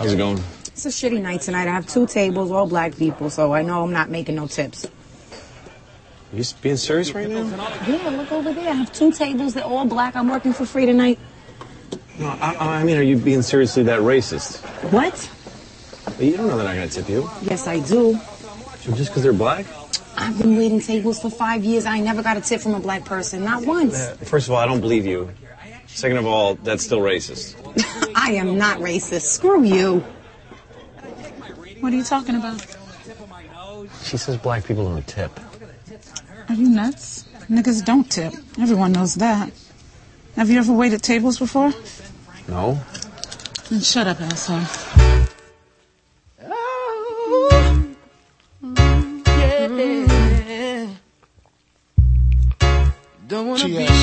How's it going? It's a shitty night tonight. I have two tables, all black people, so I know I'm not making no tips. You being serious right now? Yeah, look over there. I have two tables. They're all black. I'm working for free tonight. No, I, I mean, are you being seriously that racist? What? You don't know they're not gonna tip you. Yes, I do. So just because they're black? I've been waiting tables for five years. I never got a tip from a black person, not once. Uh, First of all, I don't believe you. Second of all, that's still racist. I am not racist. Screw you. What are you talking about? She says black people don't tip. Are you nuts? Niggas don't tip. Everyone knows that. Have you ever waited tables before? No? Then shut up, asshole. Oh, don't wanna be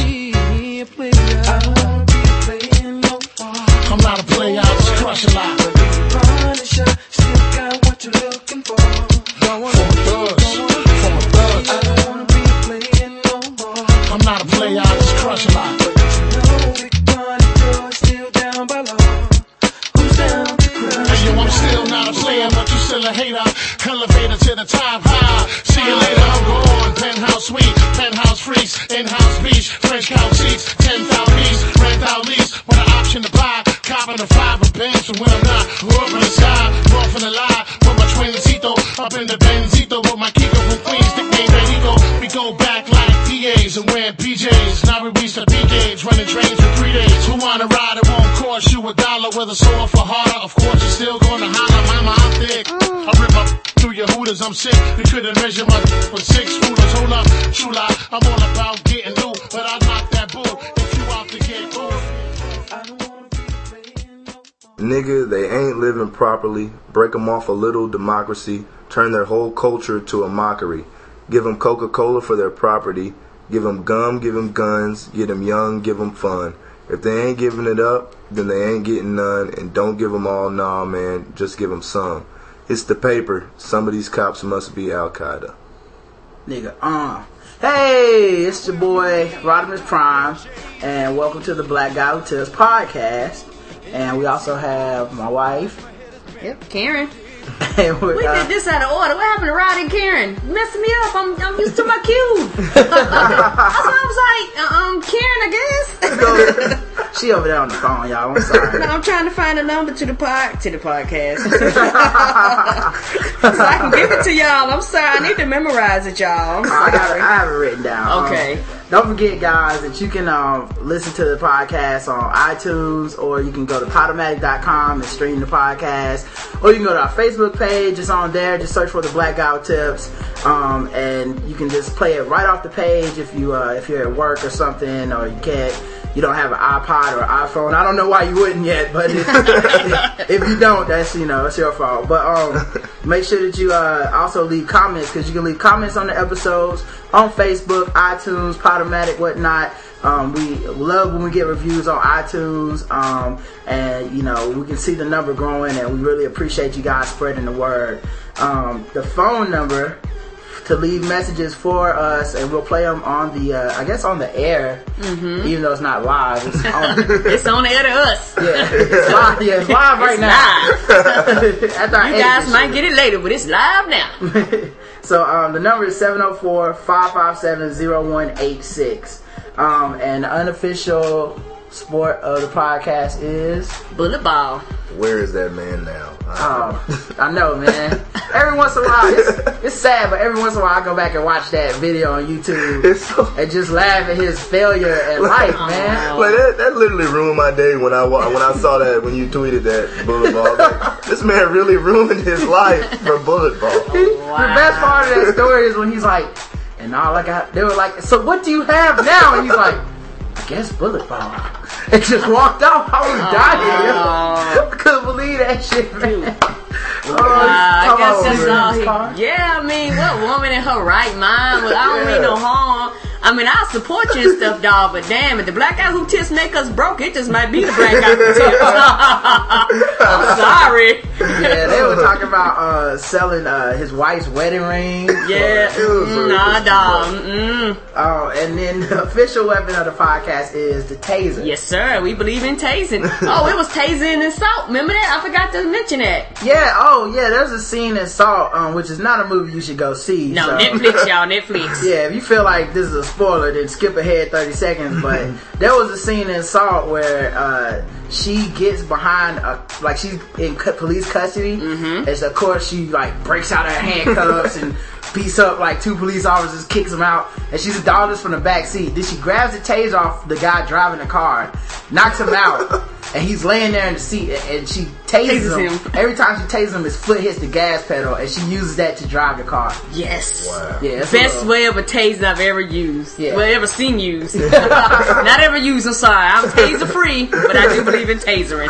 properly. them off a little democracy. Turn their whole culture to a mockery. Give them Coca-Cola for their property. give them gum, give them guns. get them young, give them fun. If they ain't giving it up, then they ain't getting none. And don't give them all, nah, man. Just give them some. It's the paper. Some of these cops must be Al Qaeda. Nigga, uh. Hey, it's your boy Rodimus Prime, and welcome to the Black Guy Who Tells podcast. And we also have my wife. Yep, Karen. We, uh, did this out of order. What happened to Rod and Karen? Messing me up. I'm, I'm used to my cue. That's why I was like, um, Karen, I guess. she over there on the phone, y'all. I'm sorry. no, I'm trying to find a number to the pod to the podcast. so I can give it to y'all. I'm sorry. I need to memorize it, y'all. I'm I, got it. I have it written down. Okay. Um, don't forget, guys, that you can um, listen to the podcast on iTunes, or you can go to Podomatic.com and stream the podcast, or you can go to our Facebook page. It's on there. Just search for the Black Guy Tips, um, and you can just play it right off the page if you uh, if you're at work or something, or you can't. You don't have an iPod or iPhone. I don't know why you wouldn't yet, but if, if you don't, that's you know it's your fault. But um, make sure that you uh, also leave comments because you can leave comments on the episodes on Facebook, iTunes, Podomatic, whatnot. Um, we love when we get reviews on iTunes, um, and you know we can see the number growing, and we really appreciate you guys spreading the word. Um, the phone number to leave messages for us, and we'll play them on the, uh, I guess, on the air, even though it's not live. It's on, It's on the air to us. yeah, it's live. Yeah, it's live right It's now. live. After I You guys might shit. get it later, but it's live now. So um, the number is 704-557-0186. Um, and unofficial sport of the podcast is Bullet ball. Where is that man now? I- um, I know man. Every once in a while it's, it's sad, but every once in a while I go back and watch that video on YouTube it's so and just laugh at his failure at life, man. Like that, that literally ruined my day when I when I saw that when you tweeted that bullet ball. Like, this man really ruined his life for bullet ball. The best part of that story is when he's like, and all I got, they were like, so what do you have now? And he's like, I guess bullet ball. And just walked off. I was dying. I couldn't believe that shit, man. Oh, Uh, I guess that's all he. Yeah, I mean, what woman in her right mind? I don't mean no harm. I I mean, I support you and stuff, dog, but damn, it, the black guy who tips make us broke, it just might be the black guy who tips. I'm sorry. Yeah, they were talking about uh, selling uh, his wife's wedding ring. Yeah, mm, nah, dog. Oh, and then the official weapon of the podcast is the taser. Yes, sir. We believe in tasing. Oh, it was tasing and salt. Remember that? I forgot to mention that. Yeah, oh yeah, there's a scene in Salt, um, which is not a movie you should go see. No, so- Netflix, y'all. Netflix. Yeah, if you feel like this is a spoiler, then skip ahead 30 seconds. But there was a scene in Salt where uh, she gets behind, a, like she's in police custody, Mm-hmm. and of course she like breaks out her handcuffs and beats up like two police officers, kicks them out, and she's daughters from the back seat. Then she grabs the taser off the guy driving the car, knocks him out. And he's laying there in the seat, and- and she tases, Tases him. him. Every time she tases him, his foot hits the gas pedal, and she uses that to drive the car. Yes. Yeah, it's Best little- way of a taser I've ever used. Yeah. Well, ever seen used. Not ever used, I'm sorry. I'm taser free, but I do believe in tasering.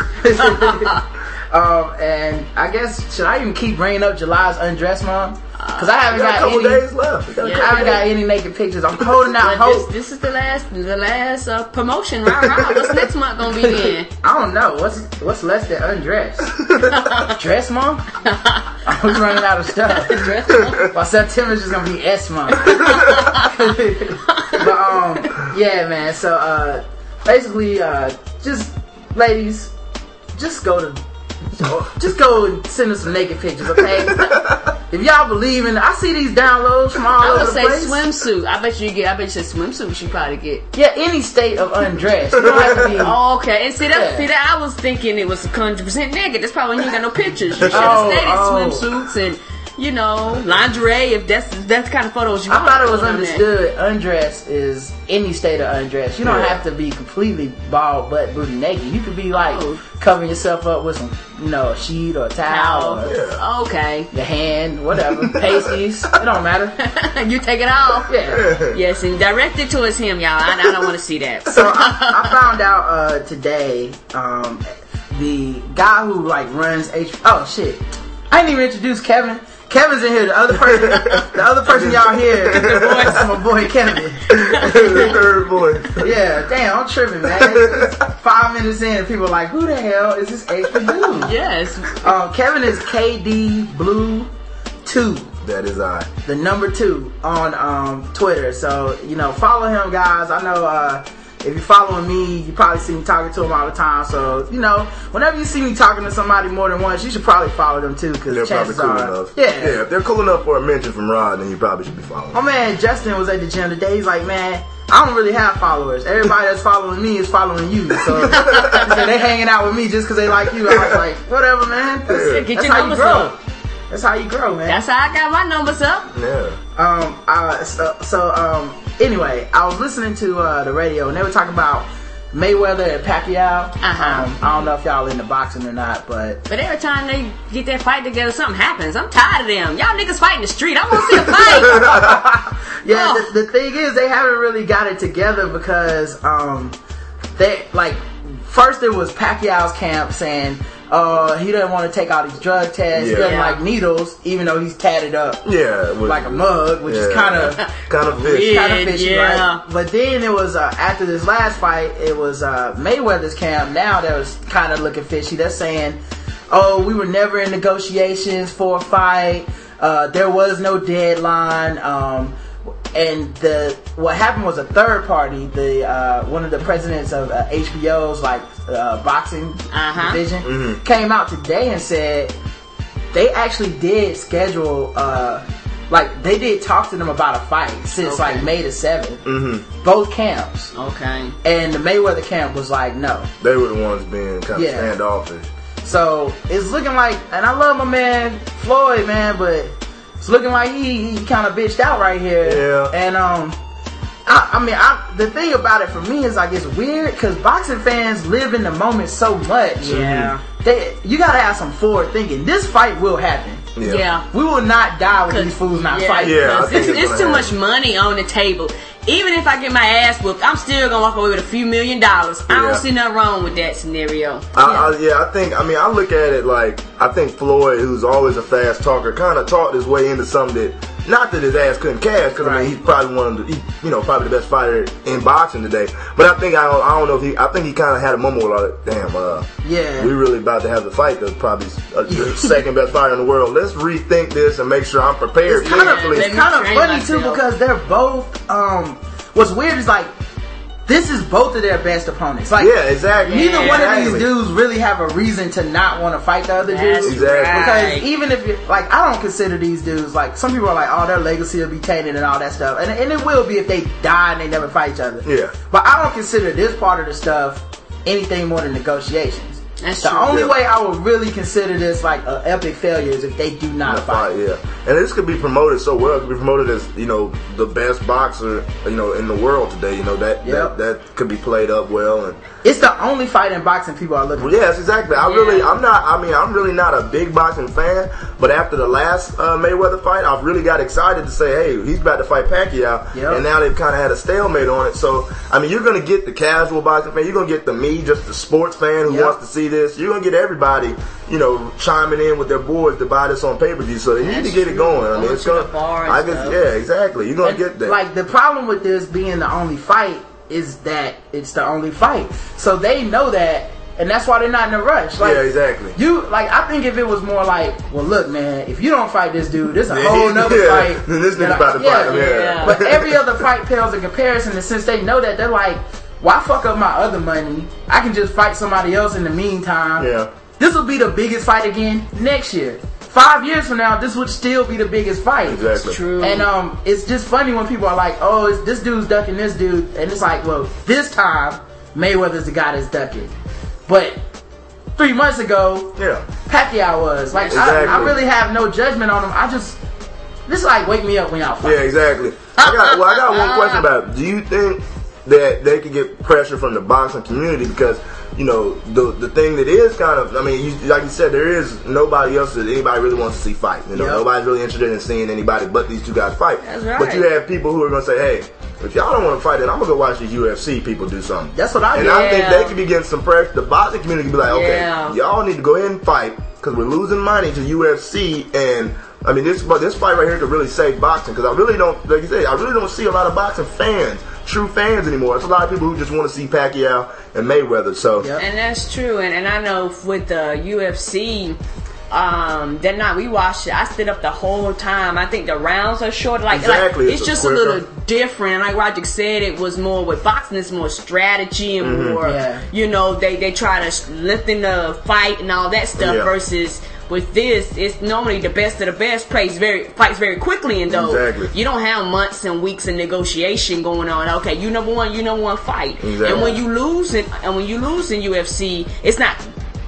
Um, and I guess should I even keep bringing up July's undress mom? Because I haven't We got a got couple any. days left. Got a Yeah. I haven't got any naked pictures. I'm holding out But this, hope. this is the last, the last uh, promotion. Right, right. What's next month gonna be then? I don't know what's what's less than undress. Dress month? I was running out of stuff. Dress month? By September's just gonna be S month. but um, yeah, man. So uh, basically, uh, just ladies, just go to. Just go and send us some naked pictures, okay? if y'all believe in, I see these downloads from all the time. I over would the say place. swimsuit. I bet you get. I bet you said swimsuit. You probably get. Yeah, any state of undress. You don't have to be. Oh, okay. And see that, Yeah. see that I was thinking it was 100 percent naked. That's probably when you ain't got no pictures. You should have Oh, stated oh. swimsuits and you know lingerie if that's that's the kind of photos you. Want. I thought it was put on there. understood. Undress is any state of undress. You don't Yeah. have to be completely bald, butt, booty naked. You could be like Oh. covering yourself up with some, you know, a sheet or a towel, or Yeah. Okay. your hand, whatever, pasties. It don't matter. you take it off. Yeah. Yes, and direct it towards him, y'all. I, I don't want to see that. So I, I found out uh, today um, the guy who like runs H. Oh shit! I didn't even introduce Kevin. Kevin's in here. The other person, the other person y'all hear, is my boy Kevin. Third voice. Yeah, damn, I'm tripping, man. It's Five minutes in, and people are like, "Who the hell is this H for dude?" yes. Um, Kevin is KD Blue Two, That is I. the number two on um, Twitter. So you know, follow him, guys. I know uh, if you're following me, you probably see me talking to him all the time. So you know, whenever you see me talking to somebody more than once, you should probably follow them too, because They're probably cool are, enough. yeah. Yeah, if they're cool enough for a mention from Rod, then you probably should be following. My man Justin was at the gym today. He's like, man, I don't really have followers. Everybody that's following me is following you. So he said they hanging out with me just because they like you. I was like, whatever, man. That's, Yeah. Get that's your how you numbers grow. up. That's how you grow, man. That's how I got my numbers up. Yeah. Um, uh, so, so um, anyway, I was listening to uh, the radio and they were talking about Mayweather and Pacquiao. Uh-huh. Um, I don't know if y'all into boxing or not, but But every time they get that fight together, something happens. I'm tired of them. Y'all niggas fighting the street. I want to see a fight. yeah, Oh. the, the thing is they haven't really got it together because um, they like first it was Pacquiao's camp saying. Uh, he doesn't want to take all these drug tests. He doesn't like needles, even though he's tatted up Yeah. it was- like a mug, which is kind of kind of fishy. Kind of fishy, yeah. right? But then it was uh, after this last fight, it was uh, Mayweather's camp. Now that was kind of looking fishy. They're saying, "Oh, we were never in negotiations for a fight. Uh, there was no deadline." Um, and the what happened was a third party, the uh, one of the presidents of uh, HBO's like uh, boxing Uh-huh. division, came out today and said they actually did schedule uh like they did talk to them about a fight since Okay. like May the 7th. Mm-hmm. Both camps. okay. And the Mayweather camp was like, no. They were the ones being kind of standoffish. So it's looking like, and I love my man Floyd, man, but it's looking like he, he kind of bitched out right here. Yeah. And um, I, I mean, I, the thing about it for me is like it's weird because boxing fans live in the moment so much. Yeah. They, you gotta have some forward thinking. This fight will happen. Yeah. Yeah. We will not die with these fools not yeah, fighting. Yeah, I because think it's, it's it's gonna too much money on the table. Even if I get my ass whooped, I'm still gonna walk away with a few million dollars. I don't see nothing wrong with that scenario. I, I, yeah, I think. I mean, I look at it like I think Floyd, who's always a fast talker, kind of talked his way into something that Not that his ass couldn't cash, because I mean he's probably one of the, he, you know, probably the best fighter in boxing today. But I think I don't, I don't know if he, I think he kind of had a moment where like, damn, uh, Yeah. we really about to have the fight. That's probably uh, the second best fighter in the world. Let's rethink this and make sure I'm prepared It's kind of mentally. it's kind of train funny too because they're both. Um, what's weird is like this is both of their best opponents. Like Yeah, exactly. neither one of these dudes really have a reason to not want to fight the other That's dude. Exactly. right. Because even if you like, I don't consider these dudes like some people are like, oh, their legacy will be tainted and all that stuff, and, and it will be if they die and they never fight each other. Yeah. But I don't consider this part of the stuff anything more than negotiations. That's the true. only Yeah. way I would really consider this like an epic failure is if they do not fight. fight, yeah. And this could be promoted so well. It could be promoted as you know the best boxer you know in the world today. You know that Yep. that, that could be played up well. And It's the only fight in boxing people are looking well, yes, exactly. I Yeah. really, I'm not. I mean, I'm really not a big boxing fan. But after the last uh, Mayweather fight, I've really got excited to say, hey, he's about to fight Pacquiao. Yep. And now they've kind of had a stalemate on it. So I mean, you're gonna get the casual boxing fan. You're gonna get the me, just the sports fan who Yep. wants to see this. You're gonna get everybody, you know, chiming in with their boys to buy this on pay per view. So they need to get it going. I mean, it's gonna. I guess, stuff. yeah, exactly. You're gonna And, get that. Like the problem with this being the only fight is that it's the only fight. So they know that and that's why they're not in a rush. Like yeah, exactly. you like I think if it was more like, well look man, if you don't fight this dude, there's a Yeah, whole he- nother yeah. fight. Then this nigga about to fight him, yeah. Yeah. But every other fight pales in comparison and since they know that they're like, why fuck up my other money? I can just fight somebody else in the meantime. Yeah. This will be the biggest fight again next year. Five years from now, this would still be the biggest fight. Exactly. True. And um, it's just funny when people are like, "Oh, it's, this dude's ducking this dude," and it's like, "Well, this time Mayweather's the guy that's ducking," but three months ago, Yeah. Pacquiao was like, I, I really have no judgment on him. I just this is like wake me up when y'all fight. Yeah, exactly. I got well, I got one question about it. Do you think that they could get pressure from the boxing community because you know the the thing that is kind of I mean you, like you said there is nobody else that anybody really wants to see fight. You know Yep. nobody's really interested in seeing anybody but these two guys fight. That's right. But you have people who are gonna say, hey. If y'all don't want to fight, then I'm gonna go watch the UFC people do something. That's what I And do. I think they could be getting some pressure. The boxing community could be like, okay, Yeah. y'all need to go ahead and fight because we're losing money to UFC. And I mean, this but this fight right here could really save boxing because I really don't, like you said, I really don't see a lot of boxing fans, true fans anymore. It's a lot of people who just want to see Pacquiao and Mayweather. So Yep. And that's true. And, and I know with the UFC, um, that night we watched it. I stood up the whole time. I think the rounds are short. Like, Exactly. like It's it's just a quicker- little different. Like Roger said, it was more with boxing. It's more strategy and Mm-hmm. more. Yeah. You know, they they try to sh- lengthen the fight and all that stuff. Yeah. Versus with this, it's normally the best of the best plays very fights very quickly. And though Exactly. you don't have months and weeks of negotiation going on. Okay, you number one, you number one fight. Exactly. And when you lose in, and when you lose in UFC, it's not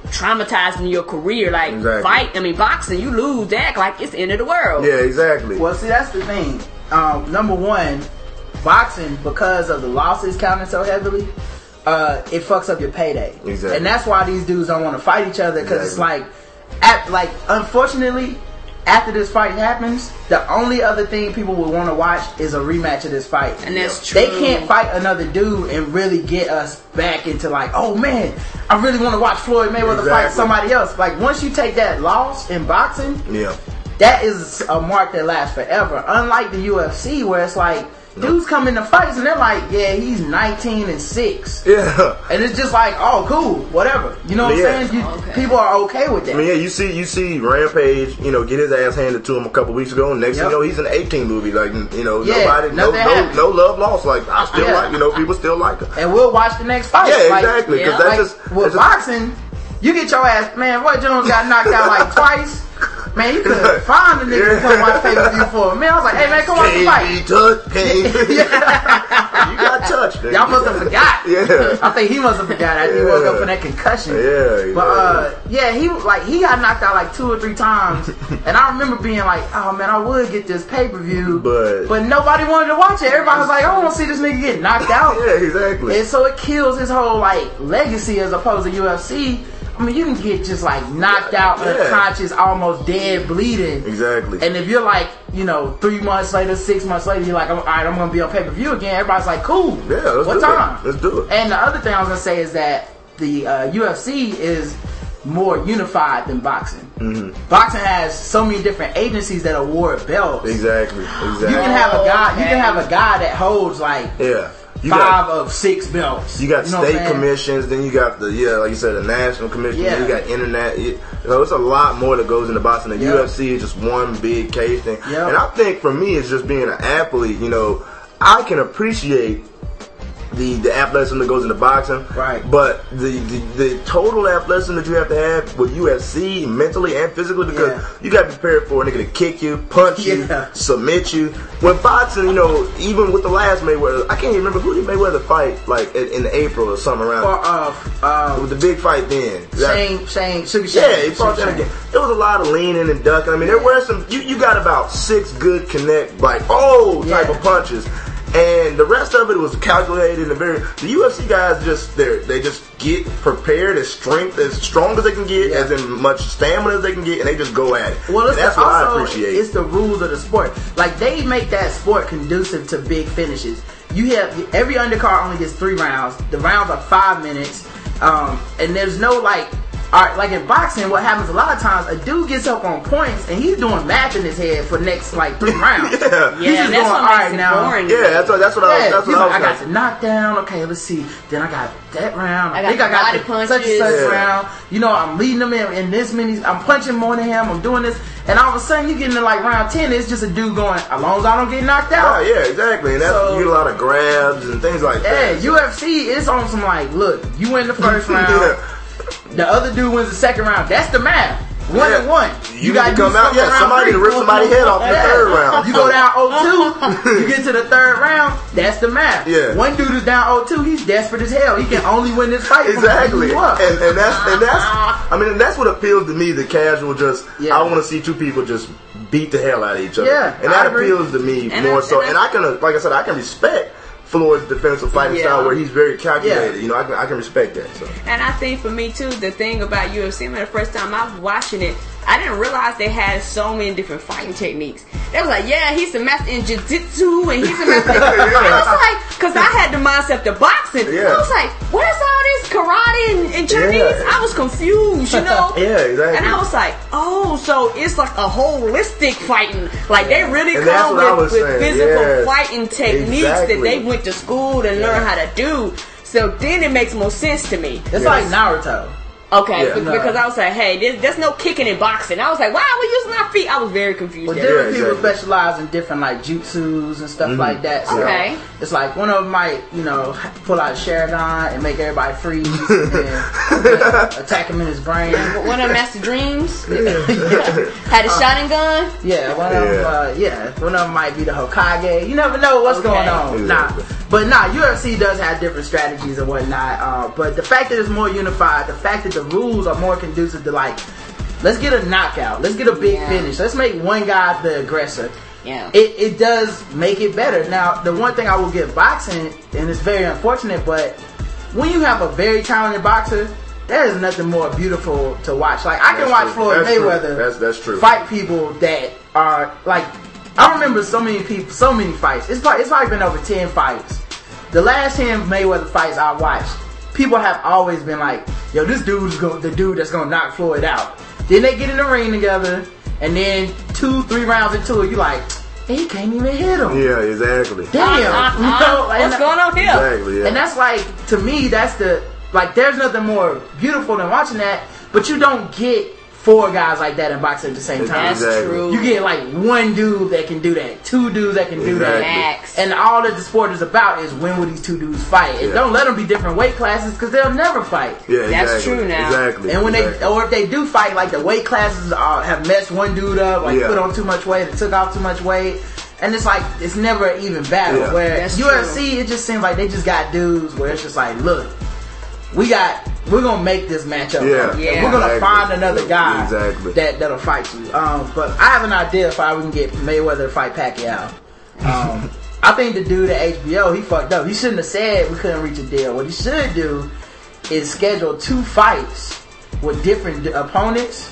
traumatizing your career. Like Exactly. fight, I mean boxing, you lose that like it's the end of the world. yeah, exactly. Well, see, that's the thing. Um, number one, boxing because of the losses counting so heavily, uh, it fucks up your payday. Exactly. And that's why these dudes don't want to fight each other because Exactly. it's like, at like, unfortunately, after this fight happens, the only other thing people would want to watch is a rematch of this fight. And that's true. They can't fight another dude and really get us back into like, oh man, I really want to watch Floyd Mayweather fight somebody else. Like once you take that loss in boxing, yeah. that is a mark that lasts forever. Unlike the UFC, where it's like dudes come into fights and they're like, yeah, he's 19 and six, Yeah. and it's just like, oh, cool, whatever. You know what Yeah. I'm saying? You, Okay. People are okay with that. I mean, yeah, you see, you see Rampage, you know, get his ass handed to him a couple weeks ago, and next Yep. thing you know, he's an A-Team movie. Like, you know, Yeah, nobody, no, no, no love lost. Like, I still Yeah. like, you know, people still like him. and we'll watch the next fight. Yeah, Like, exactly. Because yeah, that's like, just with that's just- boxing, you get your ass, man. Roy Jones got knocked out like twice. Man, you could find the nigga to come watch pay per view for. Man, I was like, hey man, come watch the fight. be touched. Can't. you got touched. Y'all must have forgot. Yeah. I think he must have forgot after he woke up from that concussion. Yeah, But uh, yeah, he like he got knocked out like two or three times, and I remember being like, "Oh man, I would get this pay per view," But- but nobody wanted to watch it. Everybody was like, "I want to see this nigga get knocked out," Yeah, exactly. and so it kills his whole like legacy as opposed to UFC. I mean, you can get just like knocked out, Yeah. unconscious, almost dead, bleeding. Exactly. And if you're like, you know, three months later, six months later, you're like, all right, I'm gonna be on pay per view again. Everybody's like, cool. Yeah, let's what do it. time? Let's do it. And the other thing I was gonna say is that the uh, UFC is more unified than boxing. Mm-hmm. Boxing has so many different agencies that award belts. Exactly. Exactly. You can have a guy. You can have a guy that holds like yeah. You five got of six belts. you got know state commissions, then you got the yeah, like you said, the national commission. Yeah. Then you got internet. It, you know, it's a lot more that goes into boxing. The Yeah. UFC is just one big cage thing. Yeah. And I think for me, it's just being an athlete. You know, I can appreciate the the athleticism that goes into boxing. Right. But the, the the total athleticism that you have to have with UFC mentally and physically because Yeah. you got to be prepared for a nigga to kick you, punch Yeah. you, submit you. When boxing, you know, even with the last Mayweather, I can't even remember who did Mayweather fight like in, in April or something around. Or uh, uh, with the big fight then. Shane, Shane, Sugar yeah, Shane. he fought that Shane. again. There was a lot of leaning and ducking. I mean, there were some. You, you got about six good connect, like oh type of punches, and the rest of it was calculated and very. The UFC guys just they they just get prepared as strength as strong as they can get, Yeah. as in much stamina as they can get, and they just go at it. Well, that's the, what I appreciate. It's the rules of the sport. Like they make that sport conducive to big finishes. You have every undercard only gets three rounds. The rounds are five minutes, um, and there's no like. All right, like in boxing, what happens a lot of times, a dude gets up on points and he's doing math in his head for the next like three rounds. yeah. He's Yeah, just that's going, what all makes it now. boring. Yeah, that's what that's what I was. That's he's what I like, was. I got the knockdown. Okay, let's see. Then I got that round. I, I got think I got the punches. such and such Yeah. round. You know, I'm leading them in, in this many. I'm punching more than him. I'm doing this, and all of a sudden you get into like round ten. It's just a dude going. As long as I don't get knocked out. Yeah, yeah, exactly. And that's So- you get a lot of grabs and things like that. Yeah, that. UFC is on some like, look, you win the first round, Yeah. The other dude wins the second round. That's the math. One Yeah. and one. You, gotta got to come out. Yeah, somebody to rip somebody's head off in the Yeah. third round. You go down 0-2, you get to the third round, that's the math. Yeah. One dude is down 0-2, he's desperate as hell. He can only win this fight. Exactly, you and, and that's and that's I mean and that's what appeals to me. The casual, just Yeah. I want to see two people just beat the hell out of each other. Yeah, and that appeals to me And more I- so. and And I- can, like I said, I can respect Floyd's defensive fighting Yeah. style where he's very calculated. Yeah. You know, I can I can respect that. So And I think for me too, the thing about UFC, I mean, the first time I was watching it, I didn't realize they had so many different fighting techniques. They was like, yeah, he's a master in jiu-jitsu and he's a master. In karate. I was like, cause I had the mindset of boxing. Yeah. I was like, where's all this karate and, and Chinese? Yeah. I was confused, you know. Yeah, exactly. And I was like, oh, so it's like a holistic fighting. Like they really And come with, with physical yes. fighting techniques that they went to school to learn how to do. So then it makes more sense to me. It's like Naruto. Okay, Yeah. be- because I was like, hey, there's, there's no kicking in boxing. I was like, why are we using our feet? I was very confused. Well, there. different Yeah, people exactly. specialize in different like jutsus and stuff like that. So Okay. it's like one of them might, you know, pull out a Sharingan and make everybody freeze and then uh, attack him in his brain. One of them Master Dreams had a shotting gun. Yeah, one of them, Yeah. uh, yeah, one of them might be the Hokage. You never know what's Okay. going on. Exactly. Nah, but nah, UFC does have different strategies and whatnot. Uh, but the fact that it's more unified, the fact that the rules are more conducive to like, let's get a knockout, let's get a big Yeah. finish, let's make one guy the aggressor. Yeah. It, it does make it better. Now, the one thing I will give boxing, and it's very unfortunate, but when you have a very talented boxer, there is nothing more beautiful to watch. Like I can watch true. Floyd That's true. Mayweather That's- that's true. fight people that are like I remember so many people, so many fights. It's probably, it's probably been over ten fights. The last ten Mayweather fights I watched, people have always been like, "Yo, this dude's go- the dude that's gonna knock Floyd out." Then they get in the ring together, and then two, three rounds into it, you're like, he can't even hit him. yeah, exactly. Damn, you know, What's and- going on here? Exactly. Yeah. and that's like to me, that's the like. There's nothing more beautiful than watching that, but you don't get four guys like that in boxing at the same time. That's Exactly. true. You get like one dude that can do that, two dudes that can do Exactly. that, Max. and all that the sport is about is when will these two dudes fight, and Yeah. don't let them be different weight classes because they'll never fight. yeah, That's exactly. true now. Exactly. And when exactly. they, or if they do fight, like the weight classes uh, have messed one dude up, like Yeah. put on too much weight, or took off too much weight, and it's like it's never an even battle. Yeah. Where That's UFC, it just seems like they just got dudes where it's just like, look, we got, we're gonna make this matchup. Yeah. Yeah. we're gonna Exactly. find another guy Exactly. that that'll fight you. Um, but I have an idea if I we can get Mayweather to fight Pacquiao. Um, I think the dude at HBO he fucked up. He shouldn't have said we couldn't reach a deal. What he should do is schedule two fights with different d- opponents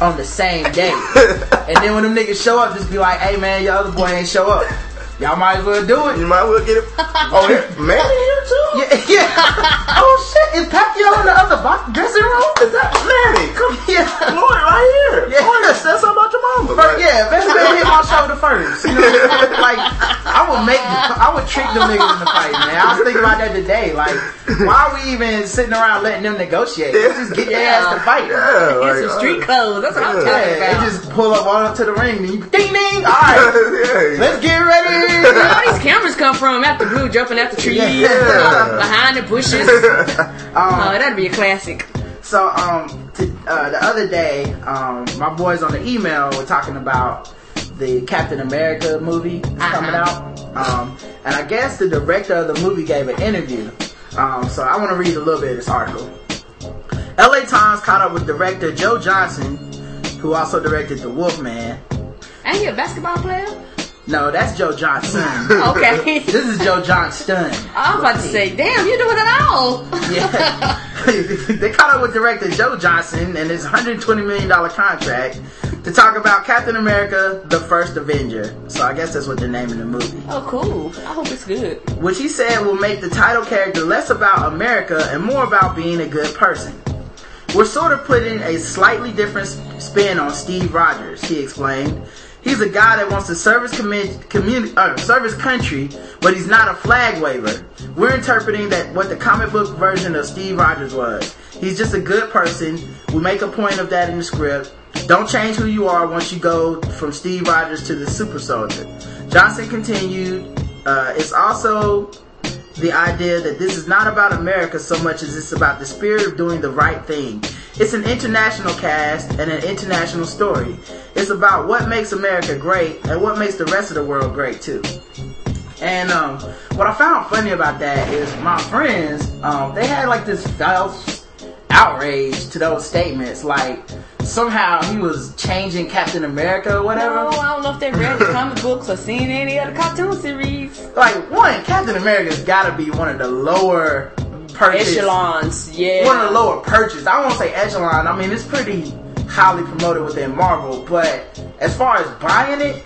on the same day. and then when them niggas show up, just be like, hey man, your other boy ain't show up. Y'all might as well do it. You might as well get it. Oh, yeah, man, here too. Yeah, yeah. oh shit, is Pacquiao in the other box dressing room? Is that Manny? Come Yeah. Lloyd right here. Yeah. Lloyd, say something about your mama. First, yeah, best man hit my shoulder first. You know, like I would make, I would trick them niggas in the fight, man. I was thinking about that today. Like, why are we even sitting around letting them negotiate? Let's just get your ass to fight. Yeah, Get like, some street uh, clothes. That's what I'm talking about. they just pull up all up to the ring and you ding ding. All right, yeah. let's get ready. Where all these cameras come from? After blue jumping after trees, Yeah. behind the bushes. Um, Oh, that'd be a classic. So um, t- uh, the other day, um, my boys on the email were talking about the Captain America movie that's coming out, um, and I guess the director of the movie gave an interview. Um, so I want to read a little bit of this article. LA Times caught up with director Joe Johnson, who also directed The Wolfman. Ain't he a basketball player? No, that's Joe Johnson. Okay. this is Joe Johnston. I was about to say, damn, you're doing it all. Yeah. they caught up with director Joe Johnson and his $120 million contract to talk about Captain America, the first Avenger. So I guess that's what they're naming the movie. Oh, cool. I hope it's good. Which he said will make the title character less about America and more about being a good person. We're sort of putting a slightly different spin on Steve Rogers, he explained. He's a guy that wants to serve his commu- communi- uh, serve his country, but he's not a flag waver. We're interpreting that what the comic book version of Steve Rogers was. He's just a good person. We make a point of that in the script. Don't change who you are once you go from Steve Rogers to the super soldier. Johnson continued, uh, it's also the idea that this is not about America so much as it's about the spirit of doing the right thing. It's an international cast and an international story. It's about what makes America great and what makes the rest of the world great too. And um, what I found funny about that is my friends, um, they had like this false outrage to those statements, like somehow he was changing Captain America or whatever. No, I don't know if they read the comic books or seen any of the cartoon series. Like one, Captain America's got to be one of the lower purchase Echelons, yeah. one of the lower purchase. I won't say echelon. I mean, it's pretty highly promoted within Marvel, but as far as buying it,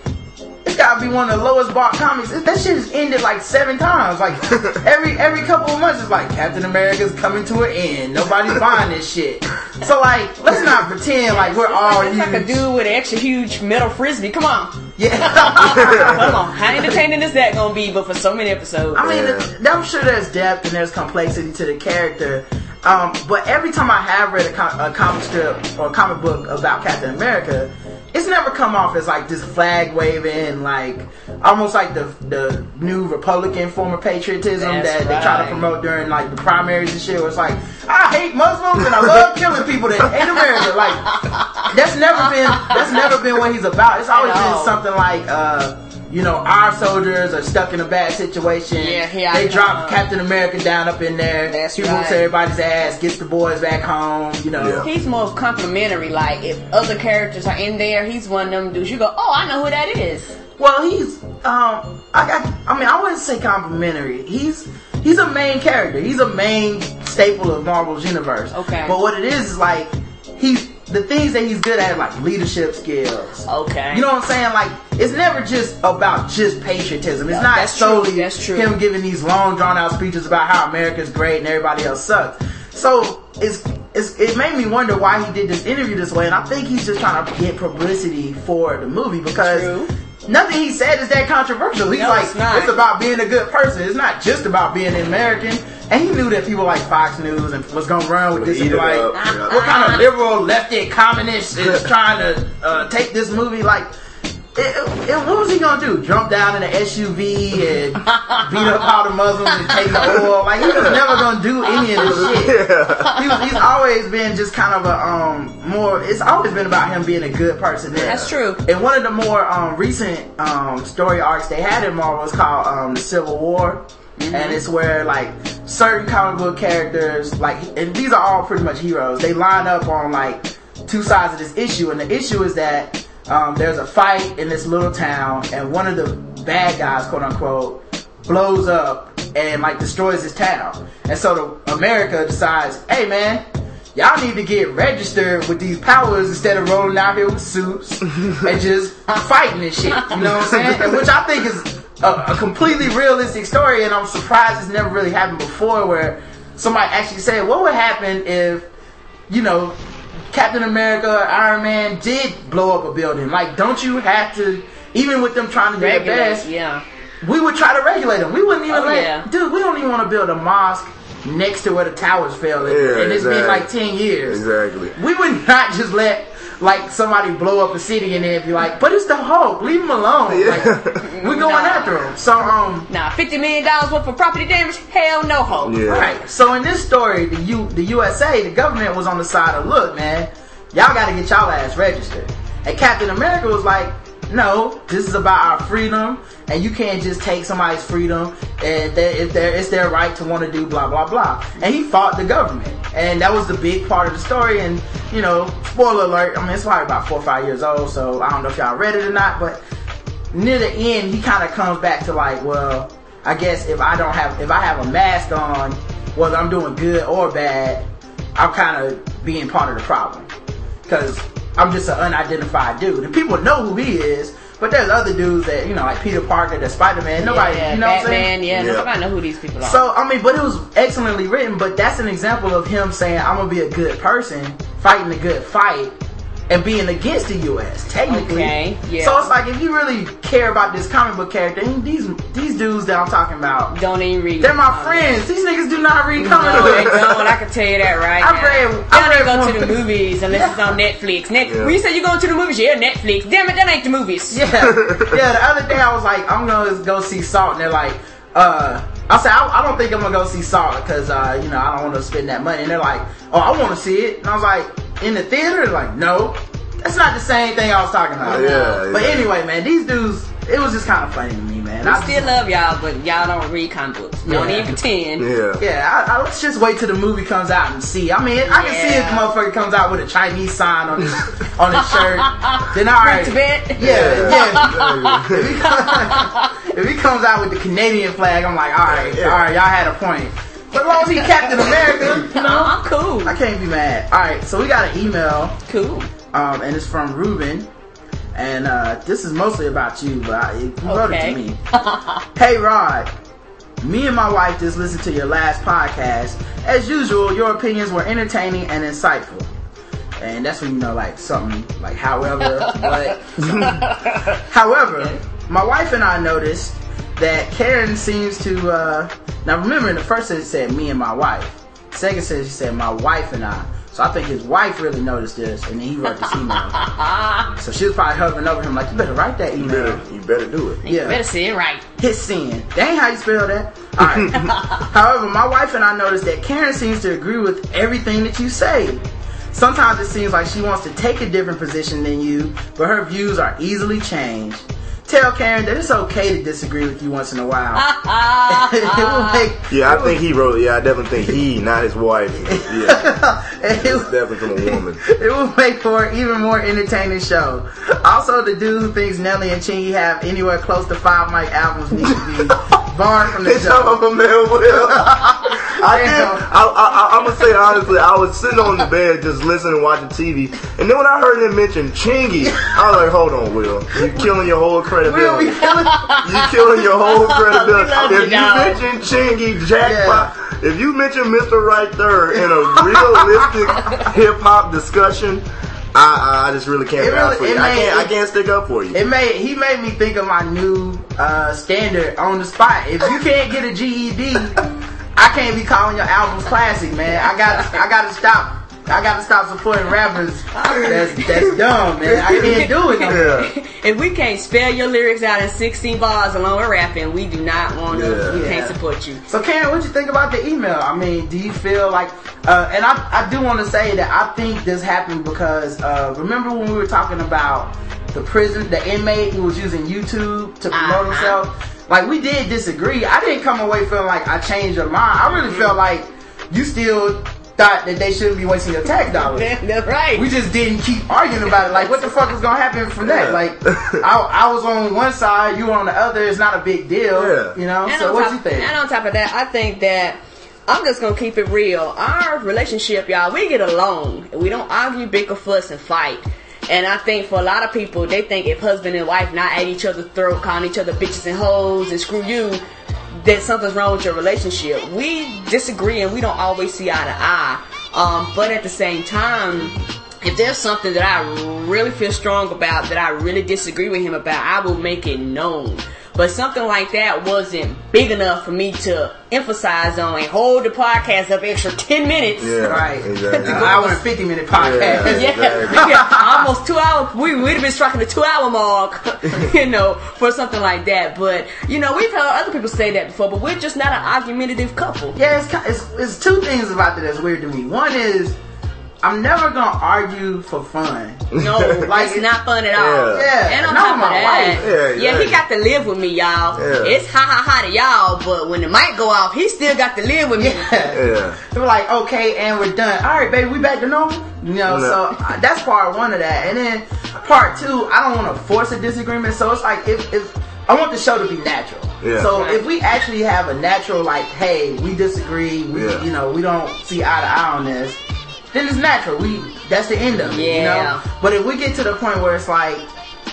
it's gotta be one of the lowest bought comics. It- That shit has ended like seven times. Like every every couple of months, it's like Captain America's coming to an end. Nobody's buying this shit. So like, let's not pretend like we're all It's like a dude with an extra huge metal frisbee. Come on. Yeah. Come on. How entertaining is that gonna be? But for so many episodes. I mean, th- I'm sure there's depth and there's complexity to the character. Um, but every time I have read a, com- a comic strip or a comic book about Captain America, it's never come off as like this flag waving, like almost like the the new Republican form of patriotism That's that they try to promote during like the primaries and shit. Where it's like I hate Muslims and I love killing people that hate America. Like that's never been that's never been what he's about. It's always been something like. uh you know, our soldiers are stuck in a bad situation. Yeah, here I they drop come. Captain America down up in there. That's he whoops everybody's ass, gets the boys back home. You know, Yeah. He's more complimentary. Like if other characters are in there, he's one of them dudes. You go, oh, I know who that is. well, he's um, I got. I mean, I wouldn't say complimentary. He's he's a main character. He's a main staple of Marvel's universe. Okay. but what it is is like he's the things that he's good at, like leadership skills. Okay. You know what I'm saying? Like, it's never just about just patriotism. It's Yeah, not that's true. solely That's true. him giving these long, drawn out speeches about how America's great and everybody else sucks. So it's, it's it made me wonder why he did this interview this way, and I think he's just trying to get publicity for the movie because. True. Nothing he said is that controversial. He's No, like, it's it's about being a good person. It's not just about being an American. And he knew that people like Fox News and was gonna run with this and be like, up, yeah. what kind of liberal lefty communist is trying to uh, take this movie? Like, it, it, what was he gonna do? Jump down in an SUV and beat up all the Muslims and take the oil? Like, he was never gonna do any of this shit. He was, he's always been just kind of a um more. It's always been about him being a good person. There. That's true. And one of the more um, recent um, story arcs they had in Marvel is called um, the Civil War, and it's where like certain comic book characters, like, and these are all pretty much heroes. They line up on like two sides of this issue, and the issue is that um, there's a fight in this little town, and one of the bad guys, quote unquote, blows up and like destroys this town. And so the, America decides, hey man, y'all need to get registered with these powers instead of rolling out here with suits and just fighting and shit. You know what I'm saying? And which I think is a, a completely realistic story, and I'm surprised it's never really happened before where somebody actually said, what would happen if, you know, Captain America or Iron Man did blow up a building? Like, don't you have to, even with them trying to do their best, yeah. we would try to regulate them. We wouldn't even Oh, let, yeah. dude. We don't even want to build a mosque next to where the towers fell, and, Yeah, and it's been like ten years. Exactly. We would not just let like somebody blow up a city and then be like, "But it's the Hulk, leave him alone." Like, we're going after him. So um, Now, fifty million dollars worth of property damage? Hell no, hope. Yeah. Right. So in this story, the U, the USA, the government was on the side of look, man, y'all got to get y'all ass registered. And Captain America was like, no, this is about our freedom, and you can't just take somebody's freedom, and they, if they're, it's their right to want to do blah blah blah. And he fought the government, and that was the big part of the story. And you know, spoiler alert. I mean, it's probably about four or five years old, so I don't know if y'all read it or not, but near the end, he kind of comes back to like, well, I guess if I don't have, if I have a mask on, whether I'm doing good or bad, I'm kind of being part of the problem because I'm just an unidentified dude, and people know who he is. But there's other dudes that you know, like Peter Parker, the Spider Man. Nobody, yeah, you know, what I'm saying? Batman, yeah, Yeah. nobody know who these people are. So I mean, but it was excellently written. But that's an example of him saying, "I'm gonna be a good person, fighting a good fight, and being against the U.S." Technically, Okay, yeah. So it's like if you really care about this comic book character, these these dudes that I'm talking about, don't even read. they're my comics. friends. These niggas do not read comic No, they books. don't. I can tell you that right I now. read- They I don't read even go to the movies unless it's on Netflix. Net- Yeah. When you say you going to the movies, yeah, Netflix. Damn it, that ain't the movies. Yeah, yeah. The other day I was like, I'm gonna go see Salt, and they're like, uh, I said I, I don't think I'm gonna go see Salt because uh, you know I don't want to spend that money. And they're like, Oh, I want to see it, and I was like, in the theater, They're like, no, that's not the same thing I was talking about. Yeah, But yeah. anyway, man, these dudes, it was just kind of funny to me, man. I I still love y'all, but y'all don't read comic books. Don't Yeah. even pretend. Yeah. Yeah, I, I, let's just wait till the movie comes out and see. I mean, I can see if the motherfucker comes out with a Chinese sign on his on his shirt. Then all right, Tibet. yeah, yeah. if, he comes, if he comes out with the Canadian flag, I'm like, all right, Yeah. all right, y'all had a point. But long as he Captain America, you No, know, I'm cool. I can't be mad. All right, so we got an email, Cool. um, and it's from Ruben. And uh, this is mostly about you, but I, you wrote it to me. hey Rod, me and my wife just listened to your last podcast. As usual, your opinions were entertaining and insightful. And that's when you know, like something like however, but however, my wife and I noticed that Karen seems to. Uh, now remember, in the first sentence it said me and my wife. Second sentence she said my wife and I. So I think his wife really noticed this, and then he wrote this email. so she was probably hovering over him like, "You better write that You email." better, you better do it. You Yeah. better say it right. his sin. That ain't how you spell that. Alright. However, my wife and I noticed that Karen seems to agree with everything that you say. Sometimes it seems like she wants to take a different position than you, but her views are easily changed. Tell Karen that it's okay to disagree with you once in a while. it will make Yeah, I think he wrote. Yeah, I definitely think he, not his wife. Yeah, it, it's definitely from a woman. it will make for an even more entertaining show. Also, the dude who thinks Nelly and Chingy have anywhere close to five mic albums needs to be barred from the It's show. of a man will. I did. I, I, I, I'm gonna say honestly, I was sitting on the bed just listening, watching TV, and then when I heard him mention Chingy, I was like, "Hold on, Will, you're killing your whole We'll credibility. be killing. You killing your whole credibility. if you, mention Chingy, Jackpot, if you mention Mr. Right Third in a realistic hip hop discussion." I, I just really can't It really- for you. it I made- can't. I can't stick up for you. It made he made me think of my new uh, standard on the spot. If you can't get a GED, I can't be calling your albums classic, man. I got I got to stop. I got to stop supporting rappers. That's that's dumb, man. I can't do it. No If we can't spell your lyrics out in 16 bars along with rapping, we do not want to. Yeah. We Yeah. can't support you. So, Karen, what you think about the email? I mean, do you feel like? Uh, and I I do want to say that I think this happened because uh, remember when we were talking about the prison, the inmate who was using YouTube to promote Uh-huh. himself. Like we did disagree. I didn't come away feeling like I changed your mind. I really felt like you still thought that they shouldn't be wasting your tax dollars. That's right. We just didn't keep arguing about it. Like, what the fuck is gonna happen from that? Yeah. Like, I, I was on one side, you were on the other. It's not a big deal, Yeah. you know. And so, on what top, you think? And on top of that, I think that I'm just gonna keep it real. Our relationship, y'all, we get along. We don't argue, bicker, fuss, and fight. And I think for a lot of people, they think if husband and wife not at each other's throat, calling each other bitches and hoes and screw you, that something's wrong with your relationship. We disagree and we don't always see eye to eye. Um, but at the same time, if there's something that I really feel strong about, that I really disagree with him about, I will make it known. But something like that wasn't big enough for me to emphasize on and hold the podcast up extra 10 minutes. Yeah, Right. exactly. An hour and 50 minute podcast. Yeah. Yeah, yeah, almost two hours. We would have been striking the two hour mark, you know, for something like that. But you know, we've heard other people say that before, but we're just not an argumentative couple. Yeah, it's, it's, it's two things about that that's weird to me. One is, I'm never gonna argue for fun. No, like it's not fun at all. Yeah. yeah. And on Not top of that, wife. Yeah, yeah, he got to live with me, y'all. Yeah. It's ha ha ha to y'all, but when the mic go off, he still got to live with me. Yeah. Yeah. They were like, okay, and we're done. All right, baby, we back to normal. You know, No. so uh, that's part one of that. And then part two, I don't want to force a disagreement. So it's like, if, if I want the show to be natural. Yeah. So if we actually have a natural, like, hey, we disagree, we, Yeah. you know, we don't see eye to eye on this, then it's natural. We that's the end of it. You Yeah. know? But if we get to the point where it's like,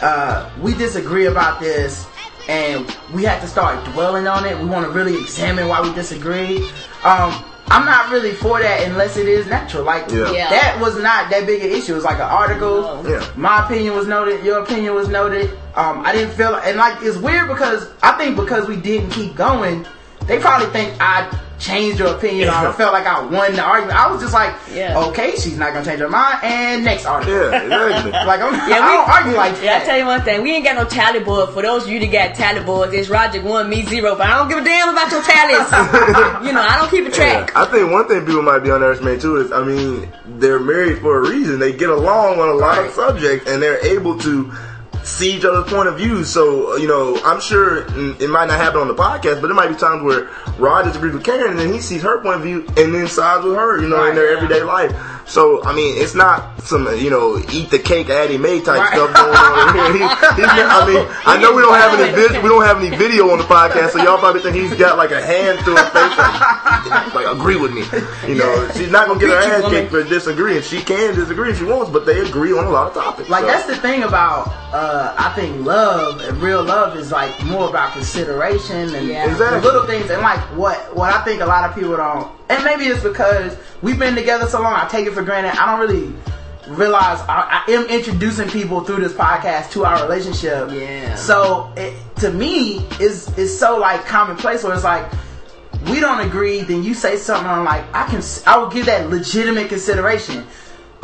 uh, we disagree about this and we have to start dwelling on it, we want to really examine why we disagree. Um, I'm not really for that unless it is natural. Like Yeah. Yeah. that was not that big an issue. It was like an article. No. Yeah. My opinion was noted. Your opinion was noted. Um, I didn't feel and like it's weird because I think because we didn't keep going, they probably think I changed your opinion or I felt like I won the argument. I was just like, Yeah. okay, she's not gonna change her mind. And next argument. Yeah, exactly. Like I'm, Yeah, I we- don't argue like that. Yeah, I tell you one thing, we ain't got no tally board. For those of you that got tally boards, it's Roger one, me zero. But I don't give a damn about your tallies. you know, I don't keep a track. I think one thing people might be underestimating too is, I mean, they're married for a reason. They get along on a lot of subjects, and they're able to see each other's point of view. So, you know, I'm sure it might not happen on the podcast, but there might be times where Rod disagrees with Karen, and then he sees her point of view, and then sides with her, you know, in their yeah. everyday life. So, I mean, it's not some, you know, eat the cake Anna Mae type Right. stuff going on here. He, not, I mean, I know we don't have any vid- we don't have any video on the podcast, so y'all probably think he's got like a hand through his face, like, like agree with me. You know, she's not gonna get her ass kicked for disagreeing. She can disagree if she wants, but they agree on a lot of topics. Like so. that's the thing about uh, I think love and real love is like more about consideration and Yeah. Exactly. the little things and like what what I think a lot of people don't and maybe it's because we've been together so long I take it for granted I don't really realize I, I am introducing people through this podcast to our relationship Yeah. so it, to me is is so like commonplace where it's like we don't agree, then you say something I'm like, I can, I will give that legitimate consideration.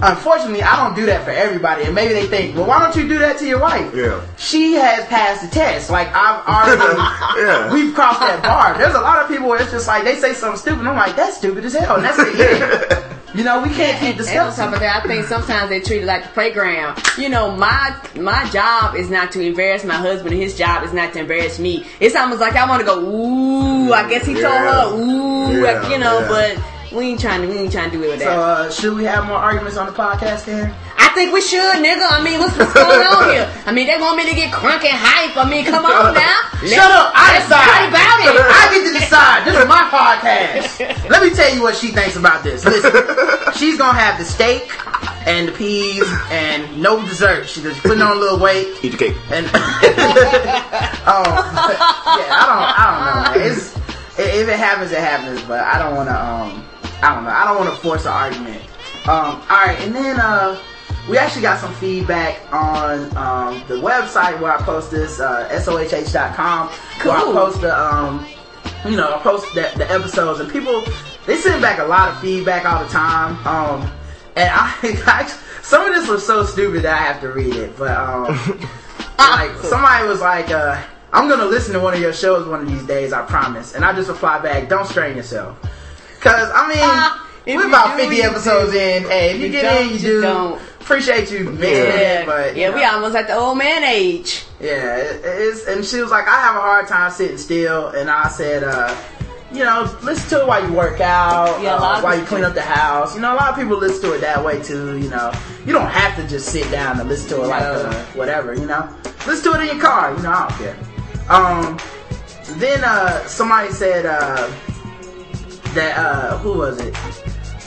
Unfortunately, I don't do that for everybody, and maybe they think, well, why don't you do that to your wife? Yeah. She has passed the test. Like I've already, Yeah. we've crossed that bar. There's a lot of people where it's just like they say something stupid. and I'm like, that's stupid as hell, and that's the end. You know, we can't keep And on top of that, I think sometimes they treat it like the playground. You know, my my job is not to embarrass my husband, and his job is not to embarrass me. It's almost like I want to go, ooh, I guess he told her, ooh, Yeah, you know, yeah. but we ain't trying to we ain't trying to do it with So, that. uh, should we have more arguments on the podcast, then? I think we should, nigga. I mean, what's, what's going on here? I mean, they want me to get crunk and hype. I mean, come on now. Shut up! I let's decide. talk about it. I get to decide. This is my podcast. Let me tell you what she thinks about this. Listen, she's gonna have the steak and the peas and no dessert. She's just putting on a little weight. Eat the cake. And oh, yeah, I don't, I don't know. It's if it happens, it happens. But I don't want to. Um, I don't know. I don't want to force an argument. Um, all right, and then uh, we actually got some feedback on um, the website where I post this, uh, sohh.com. Where I post the, um, you know, I post the, the episodes, and people they send back a lot of feedback all the time. Um, and I, I some of this was so stupid that I have to read it, but um, like somebody was like, uh, "I'm gonna listen to one of your shows one of these days, I promise." And I just reply back, "Don't strain yourself," because I mean, Ah, we're about do, 50 episodes do. in. Hey, if you, You get don't, in, you do. don't. Appreciate you mentioning Yeah, but yeah, you we almost at the old man age. Yeah, it, it's and she was like, I have a hard time sitting still, and I said, uh, you know, listen to it while you work out, Yeah, uh, while you clean up the house. You know, a lot of people listen to it that way too. You know, you don't have to just sit down and listen to it like uh, whatever. You know, listen to it in your car. You know, I don't care. Um, then uh, somebody said. That uh who was it?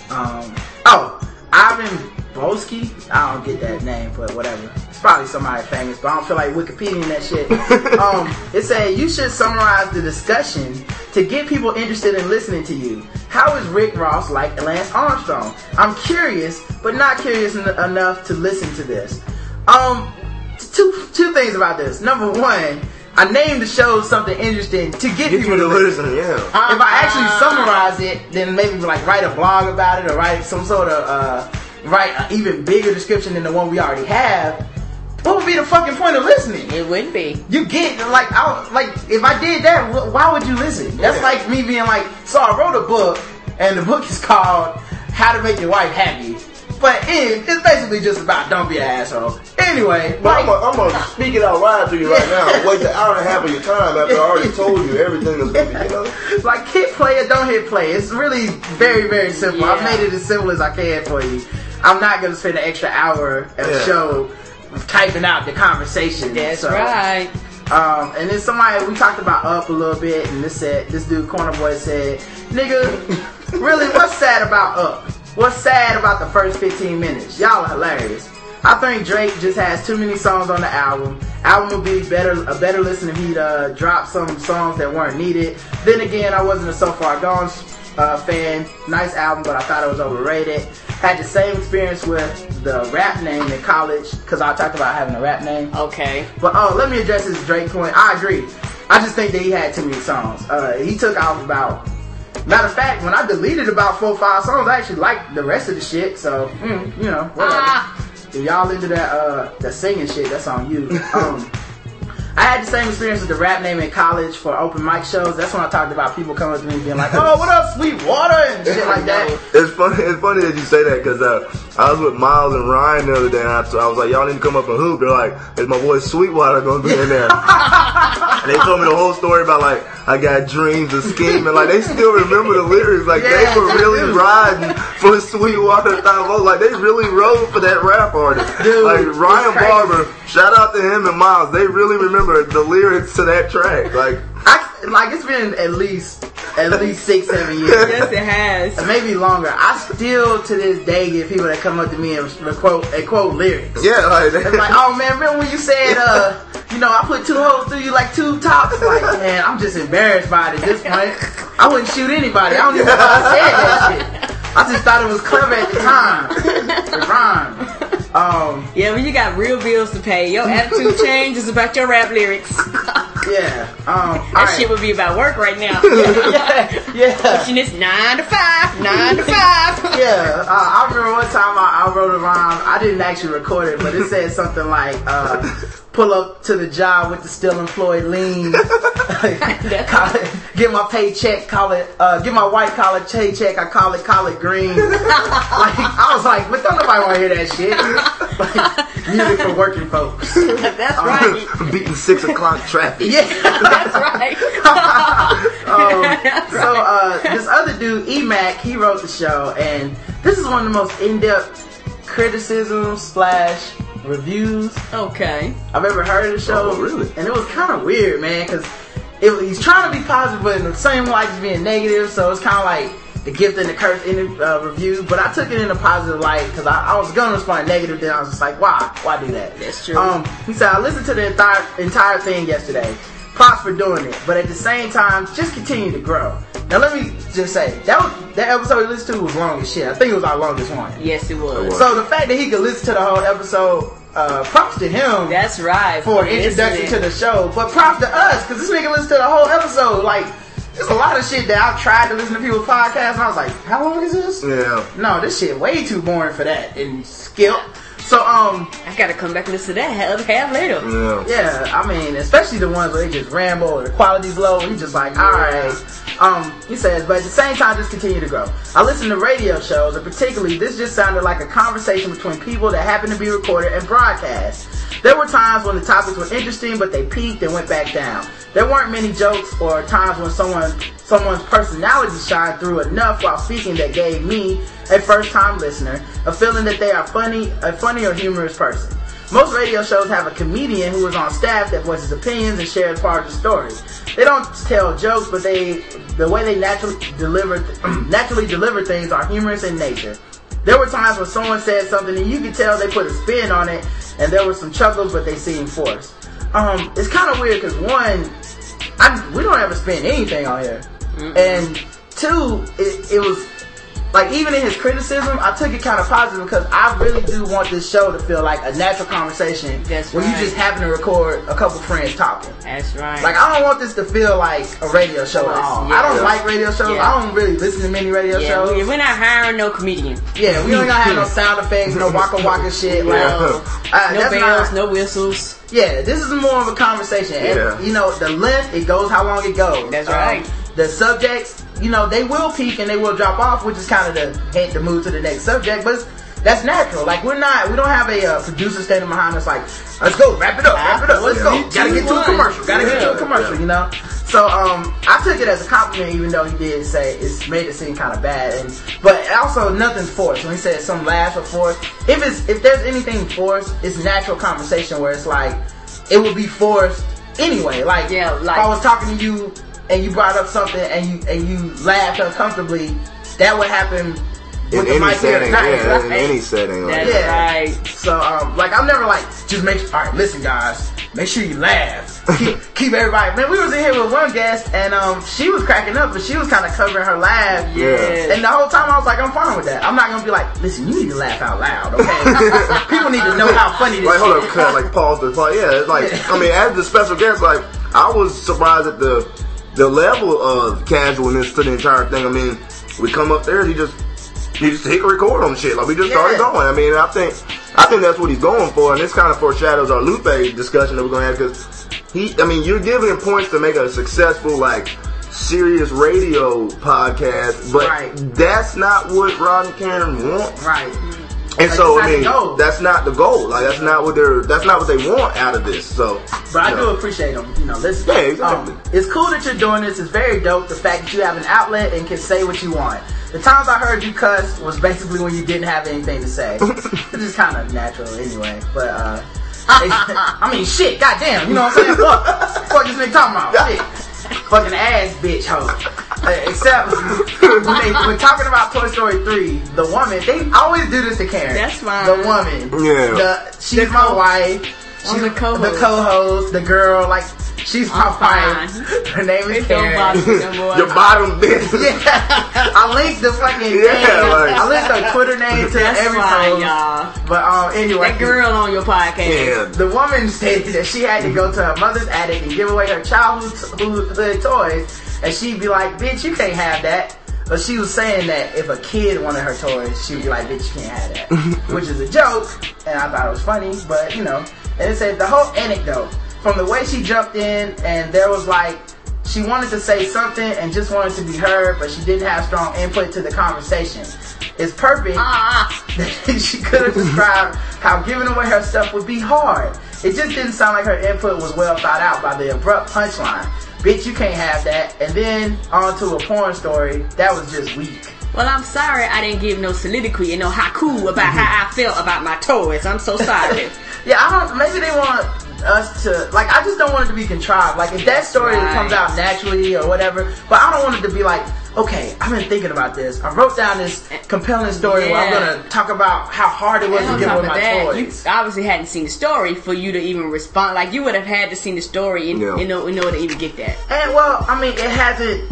Um oh Ivan Boski. I don't get that name, but whatever. It's probably somebody famous, but I don't feel like Wikipedia that shit. um, it said you should summarize the discussion to get people interested in listening to you. How is Rick Ross like Lance Armstrong? I'm curious, but not curious en- enough to listen to this. Um, two two things about this. Number one, I named the show something interesting to get, Get people you to to listen. listen, yeah. If I actually summarize it, then maybe like write a blog about it or write some sort of uh, write an even bigger description than the one we already have. What would be the fucking point of listening? It wouldn't be. You get like I like if I did that, why would you listen? That's Yeah. like me being like, so I wrote a book, and the book is called How to Make Your Wife Happy. But it, it's basically just about don't be an asshole. Anyway, But like, I'm gonna speak it out loud to you right now. Waste an hour and a half of your time after I already told you everything that's gonna be, you know? like hit play or don't hit play. It's really very, very simple. I've made it as simple as I can for you. I'm not gonna spend an extra hour at a Yeah. show typing out the conversation. That's So, right. Um, and then somebody we talked about up a little bit, and this said this dude Corner Boy said, "Nigga, really, what's sad about up? What's sad about the first 15 minutes? Y'all are hilarious. I think Drake just has too many songs on the album. Album would be better a better listen if he'd uh, dropped some songs that weren't needed. Then again, I wasn't a So Far Gone uh, fan. Nice album, but I thought it was overrated. Had the same experience with the rap name in college because I talked about having a rap name. Okay. But oh, let me address this Drake point. I agree. I just think that he had too many songs. Uh, he took off about. Matter of fact, when I deleted about four or five songs, I actually liked the rest of the shit. So, mm, you know, whatever. Ah. If y'all into that uh that singing shit, that's on you. Um, I had the same experience with the rap name in college for open mic shows. That's when I talked about people coming up to me being like, "Oh, what up, sweet water?" and shit like that. It's funny. It's funny that you say that because uh, I was with Miles and Ryan the other day, and I, I was like, "Y'all need to come up and hoop." They're like, "Is my boy Sweetwater gonna be in there?" and they told me the whole story about like I got dreams of scheming. Like they still remember the lyrics. Like Yeah, they were really riding for Sweetwater Thavo. Like they really rode for that rap artist. Dude, like Ryan. Barber. Shout out to him and Miles. They really remember the lyrics to that track. Like I, like it's been at least at least six, seven years. Yes, it has. Maybe longer. I still to this day get people that come up to me and quote and quote lyrics. yeah, like, It's like, oh man, remember when you said, uh, you know, I put two holes through you like two tops? Like, man, I'm just embarrassed by it at this point. I wouldn't shoot anybody. I don't even know why I said that shit. I just thought it was clever at the time. It rhymed. Um, Yeah, but you got real bills to pay, your attitude changes about your rap lyrics. yeah. Um, That alright. shit would be about work right now. yeah, yeah. And it's nine to five, nine to five. Yeah, uh, I remember one time I, I wrote a rhyme. I didn't actually record it, but it said something like, uh, "Pull up to the job with the still employed lean, call it, get my paycheck, call it, uh, get my white collar paycheck, I call it collard green." like I was like, but don't nobody want to hear that shit. like music for working folks. That's right. beating six o'clock traffic. Yeah. That's right. um, so uh, this other dude, Emac, he wrote the show, and this is one of the most in-depth criticisms slash reviews Okay. I've ever heard of the show. Oh, really? And it was kind of weird, man, because he's trying to be positive, but in the same light as being negative. So it's kind of like the gift and the curse in the uh, review. But I took it in a positive light because I, I was gonna respond negative. Then I was just like, why? Why do that? That's true. Um, he said I listened to the entire entire thing yesterday. Props for doing it, but at the same time, just continue to grow. Now let me just say that was, that episode we listened to was long as shit. I think it was our longest one. Yes, it was. So the fact that he could listen to the whole episode, uh, props to him That's right. for an introduction to the show. But props to us, because this nigga listened to the whole episode. Like, there's a lot of shit that I've tried to listen to people's podcasts, and I was like, how long is this? Yeah. No, this shit way too boring for that. And skip. So, um, I gotta come back and listen to that other half later. Yeah. yeah, I mean, especially the ones where they just ramble or the quality's low, He's just like, alright. Um, he says, but at the same time, just continue to grow. I listen to radio shows, and particularly, this just sounded like a conversation between people that happen to be recorded and broadcast. There were times when the topics were interesting, but they peaked and went back down. There weren't many jokes or times when someone someone's personality shined through enough while speaking that gave me, a first time listener, a feeling that they are funny, a funny or humorous person. most radio shows have a comedian who is on staff that voices opinions and shares part of the story. They don't tell jokes, but they the way they naturally deliver naturally deliver things are humorous in nature. There were times when someone said something and you could tell they put a spin on it, and there were some chuckles, but they seemed forced. Um, it's kind of weird because one, I, we don't ever spend anything on here, and two, it, it was like even in his criticism, I took it kind of positive because I really do want this show to feel like a natural conversation That's where right. you just happen to record a couple friends talking. That's right. Like I don't want this to feel like a radio show at all. I don't like radio shows. Yeah. I don't really listen to many radio yeah, shows. we, we're not hiring no comedian. Yeah, we don't gonna have no sound effects, no waka waka shit. Like, Yeah. uh, No bells, not- no whistles. Yeah, this is more of a conversation. And, you know, the length, it goes how long it goes. That's Um, right. The subjects, you know, they will peak and they will drop off, which is kind of the hint to move to the next subject, but that's natural. Like, we're not, we don't have a uh, producer standing behind us like, let's go, wrap it up, wrap it up, let's go. Gotta get to a commercial, gotta get to a commercial, you know? So, um, I took it as a compliment, even though he did say it's made it seem kind of bad, and but also nothing's forced. When he said some laughs are forced, if it's if there's anything forced, it's natural conversation where it's like it would be forced anyway. Like, Yeah, like- if I was talking to you and you brought up something and you and you laughed uncomfortably, that would happen In any setting, tonight, yeah, in any setting. Like That's that. Yeah. right. So, um, like, I'm never like, just make all right, listen, guys, make sure you laugh. keep, keep everybody. Man, we was in here with one guest, and um, she was cracking up, but she was kind of covering her laugh. Yeah. And the whole time I was like, I'm fine with that. I'm not gonna be like, listen, you need to laugh out loud, okay? People need to know how funny this Like, hold up, cut, like, pause the play. Yeah, it's like, I mean, as the special guest, like, I was surprised at the the level of casualness to the entire thing. I mean, we come up there, he just, he just hit a record on shit. Like, we just started Yeah. going. I mean, I think, I think that's what he's going for, and this kind of foreshadows our Lupe discussion that we're going to have, because he, I mean, you're giving him points to make a successful, like, serious radio podcast, but Right. that's not what Rod and Karen want. Right. And so I mean, that's not the goal. Like that's not what they're. That's not what they want out of this. So, But I you do appreciate them. You know, listen. Yeah, exactly. um, it's cool that you're doing this. It's very dope. The fact that you have an outlet and can say what you want. The times I heard you cuss was basically when you didn't have anything to say. It's just kind of natural anyway. But uh, I mean, shit. Goddamn. You know what I'm saying? Fuck, fuck this nigga talking about shit. Fucking ass bitch hoe. Uh, except when, they, when talking about Toy Story 3, the woman, they always do this to Karen. That's fine. The woman. Yeah. The, she's my wife. She's the co-host. The co-host, the girl, like she's my I'm fine. wife. Her name is It don't Karen. me. Your bottom bitch. Yeah, I linked the fucking Yeah, name. like- I linked her Twitter name to That's fine, y'all. But um, anyway, That girl on your podcast. Yeah. the woman stated that she had to go to her mother's attic and give away her childhood hood toys, and she'd be like, "Bitch, you can't have that." But she was saying that if a kid wanted her toys, she'd be like, "Bitch, you can't have that," which is a joke, and I thought it was funny. But you know, and it said the whole anecdote from the way she jumped in, and there was like. She wanted to say something and just wanted to be heard, but she didn't have strong input to the conversation. It's perfect Ah, she could have described how giving away her stuff would be hard. It just didn't sound like her input was well thought out by the abrupt punchline. Bitch, you can't have that. And then on to a porn story. That was just weak. Well, I'm sorry I didn't give no soliloquy and no haiku about how I felt about my toys. I'm so sorry. Yeah, I don't. Maybe they want us to like. I just don't want it to be contrived. Like if that story Right. comes out naturally or whatever. But I don't want it to be like. Okay, I've been thinking about this. I wrote down this compelling story where I'm gonna talk about how hard it was And to on give top away of my that, you toys. obviously hadn't seen the story for you to even respond. Like you would have had to seen the story in, Yeah. in, order, in order to even get that. And well, I mean, it hasn't.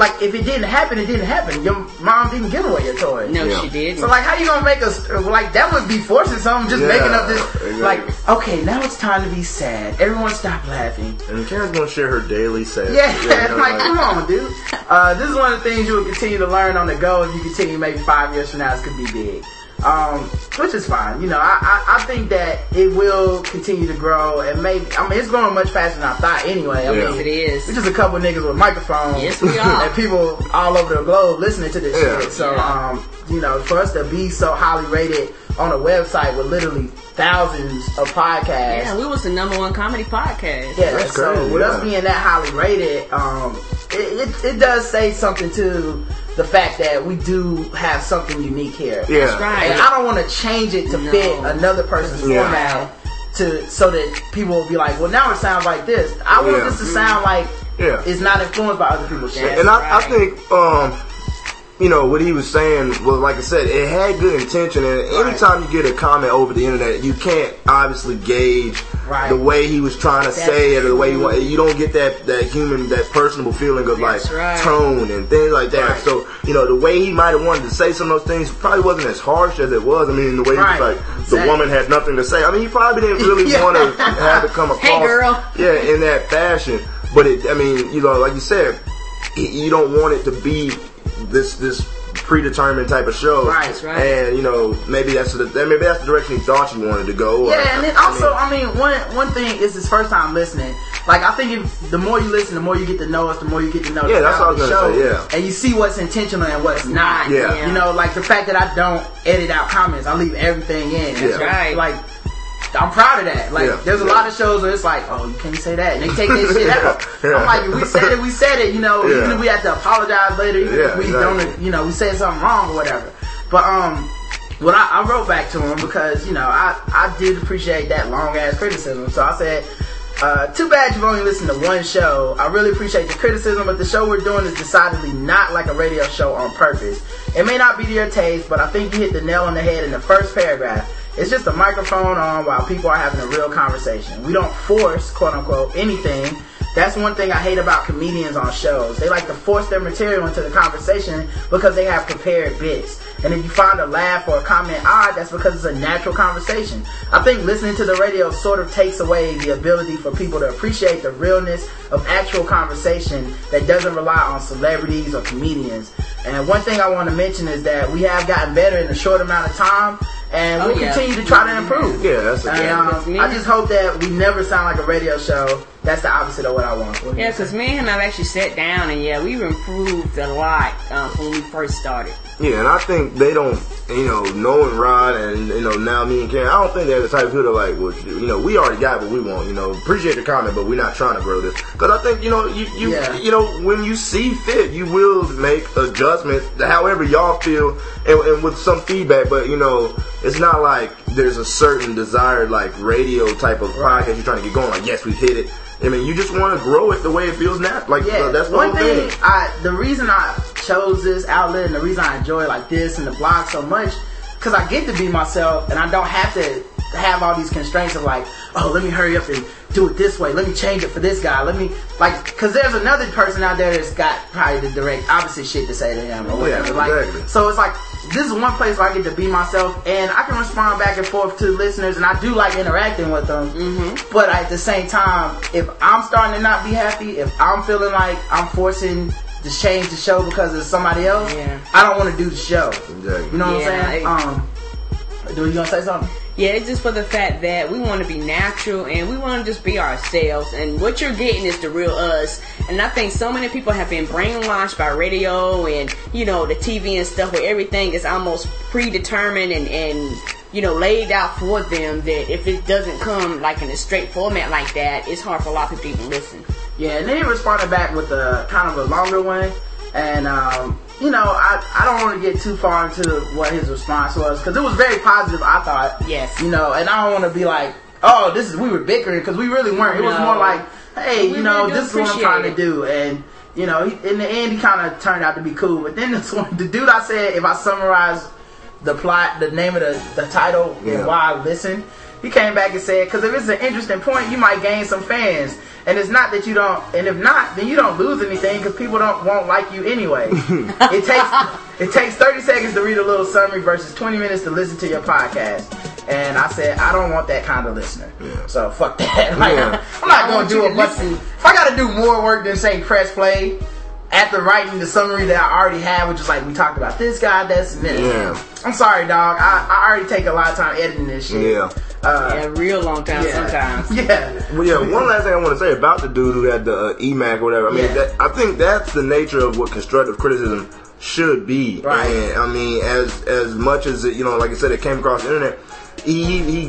Like, if it didn't happen, it didn't happen. Your mom didn't give away your toy. No, Yeah. she did. So like, how you gonna make us like that? Would be forcing something, just Yeah, making up this. exactly. Like, okay, now it's time to be sad. Everyone stop laughing. And Karen's gonna share her daily sad. Yeah, like, come on, dude. Uh, this is one of the things you will continue to learn on the go. If you continue, maybe five years from now, this could be big. Um, which is fine. You know, I, I, I think that it will continue to grow, and maybe I mean it's growing much faster than I thought. Anyway, I Yeah. mean, Yes, it is. We're just a couple niggas with microphones. Yes, we are. and people all over the globe listening to this Yeah. shit. So, Yeah. um, you know, for us to be so highly rated on a website with literally thousands of podcasts. Yeah, we was the number one comedy podcast. Yeah, That's so crazy, with yeah. us being that highly rated, um, it, it, it does say something to the fact that we do have something unique here. Yeah. That's right. And I don't want to change it to No. fit another person's Yeah. format. to so that people will be like, well, now it sounds like this. I want Yeah. this to sound like Yeah. it's not influenced by other people's shit. and I, I think, um, you know, what he was saying was, like I said, it had good intention. And anytime you get a comment over the internet, you can't obviously gauge Right. the way he was trying to say it or the way you want. You don't get that that human, that personable feeling of like right. tone and things like that. Right. So you know, the way he might have wanted to say some of those things probably wasn't as harsh as it was. I mean, the way Right. he was like, the woman had nothing to say. I mean, he probably didn't really Yeah. want to have it come across. Hey, girl. Yeah, in that fashion. But it, I mean, you know, like you said, you don't want it to be this this predetermined type of show. Right, right. And you know, maybe that's the maybe that's the direction he thought you wanted to go. or- Yeah, and then I also, mean, I mean, one one thing is his first time listening. Like, I think if the more you listen, the more you get to know us, the more you get to know Yeah, that's what I was the gonna show, say, yeah. and you see what's intentional and what's not. Yeah. You know, like the fact that I don't edit out comments, I leave everything in. That's right. Like, I'm proud of that. Like, Yeah. there's a lot of shows where it's like, oh, you can't say that, and they take that shit out. Yeah. I'm like, we said it, we said it. You know, even if we have to apologize later, even if we exactly. don't, you know, we said something wrong or whatever. But um, well, I, I wrote back to him because you know I I did appreciate that long ass criticism. So I said. Uh, too bad you've only listened to one show. I really appreciate the criticism, but the show we're doing is decidedly not like a radio show on purpose. It may not be to your taste, but I think you hit the nail on the head in the first paragraph. It's just a microphone on while people are having a real conversation. We don't force, quote unquote, anything. That's one thing I hate about comedians on shows. They like to force their material into the conversation because they have prepared bits. And if you find a laugh or a comment odd, that's because it's a natural conversation. I think listening to the radio sort of takes away the ability for people to appreciate the realness of actual conversation that doesn't rely on celebrities or comedians. And one thing I want to mention is that we have gotten better in a short amount of time, and Oh, we'll yeah. continue to try to improve. Yeah, that's a And, yeah. um, I just hope that we never sound like a radio show. That's the opposite of what I want. What Yeah, because me and him have actually sat down and yeah, we've improved a lot from when we first started. Yeah, and I think they don't, you know, knowing Rod and you know now me and Karen, I don't think they're the type of people that like, well, you know, we already got what we want. You know, appreciate the comment, but we're not trying to grow this because I think you know, you you Yeah. you know, when you see fit, you will make adjustments, however y'all feel, and, and with some feedback. But you know, it's not like there's a certain desired like radio type of podcast you're trying to get going. Like, yes, we hit it. I mean, you just want to grow it the way it feels now. Like, Yeah, that's the one whole thing. thing. I the reason I chose this outlet and the reason I enjoy like this and the blog so much, because I get to be myself and I don't have to have all these constraints of like, oh, let me hurry up and do it this way. Let me change it for this guy. Let me like, because there's another person out there that's got probably the direct opposite shit to say to him or whatever. Yeah, like, exactly. so it's like this is one place where I get to be myself and I can respond back and forth to listeners and I do like interacting with them. Mm-hmm. But at the same time, if I'm starting to not be happy, if I'm feeling like I'm forcing to change the show because of somebody else, Yeah. I don't want to do the show. Exactly. You know what Yeah, I'm saying? I- Um, do you gonna say something? Yeah, it's just for the fact that we want to be natural and we want to just be ourselves. And what you're getting is the real us. And I think so many people have been brainwashed by radio and, you know, the TV and stuff where everything is almost predetermined and, and you know, laid out for them that if it doesn't come like in a straight format like that, it's hard for a lot of people to even listen. Yeah, and then he responded back with a kind of a longer one, and um, you know, I, I don't want to get too far into what his response was because it was very positive. I thought, Yes. you know, and I don't want to be like, oh, this is we were bickering because we really weren't. It was more like, hey, We you know, really this is what I'm trying it. to do, and you know, he, in the end, he kind of turned out to be cool. But then this one, the dude I said, if I summarize the plot, the name of the, the title, Yeah. and why I listen. He came back and said, because if it's an interesting point, you might gain some fans. And it's not that you don't, and if not, then you don't lose anything because people don't won't like you anyway. it takes it takes 30 seconds to read a little summary versus 20 minutes to listen to your podcast. And I said, I don't want that kind of listener. So fuck that. Like, Yeah. I'm not gonna do you a to bunch. listen. If I gotta do more work than say press play after writing the summary that I already had, which is like we talked about this guy, this and this. Yeah. I'm sorry, dog. I, I already take a lot of time editing this shit. Yeah. Uh, Yeah, real long time yeah. sometimes. Yeah. Well, yeah. One last thing I want to say about the dude who had the uh, EMAC or whatever. I mean, Yeah. that, I think that's the nature of what constructive criticism should be. Right. And I mean, as as much as it, you know, like I said, it came across the internet. He, he,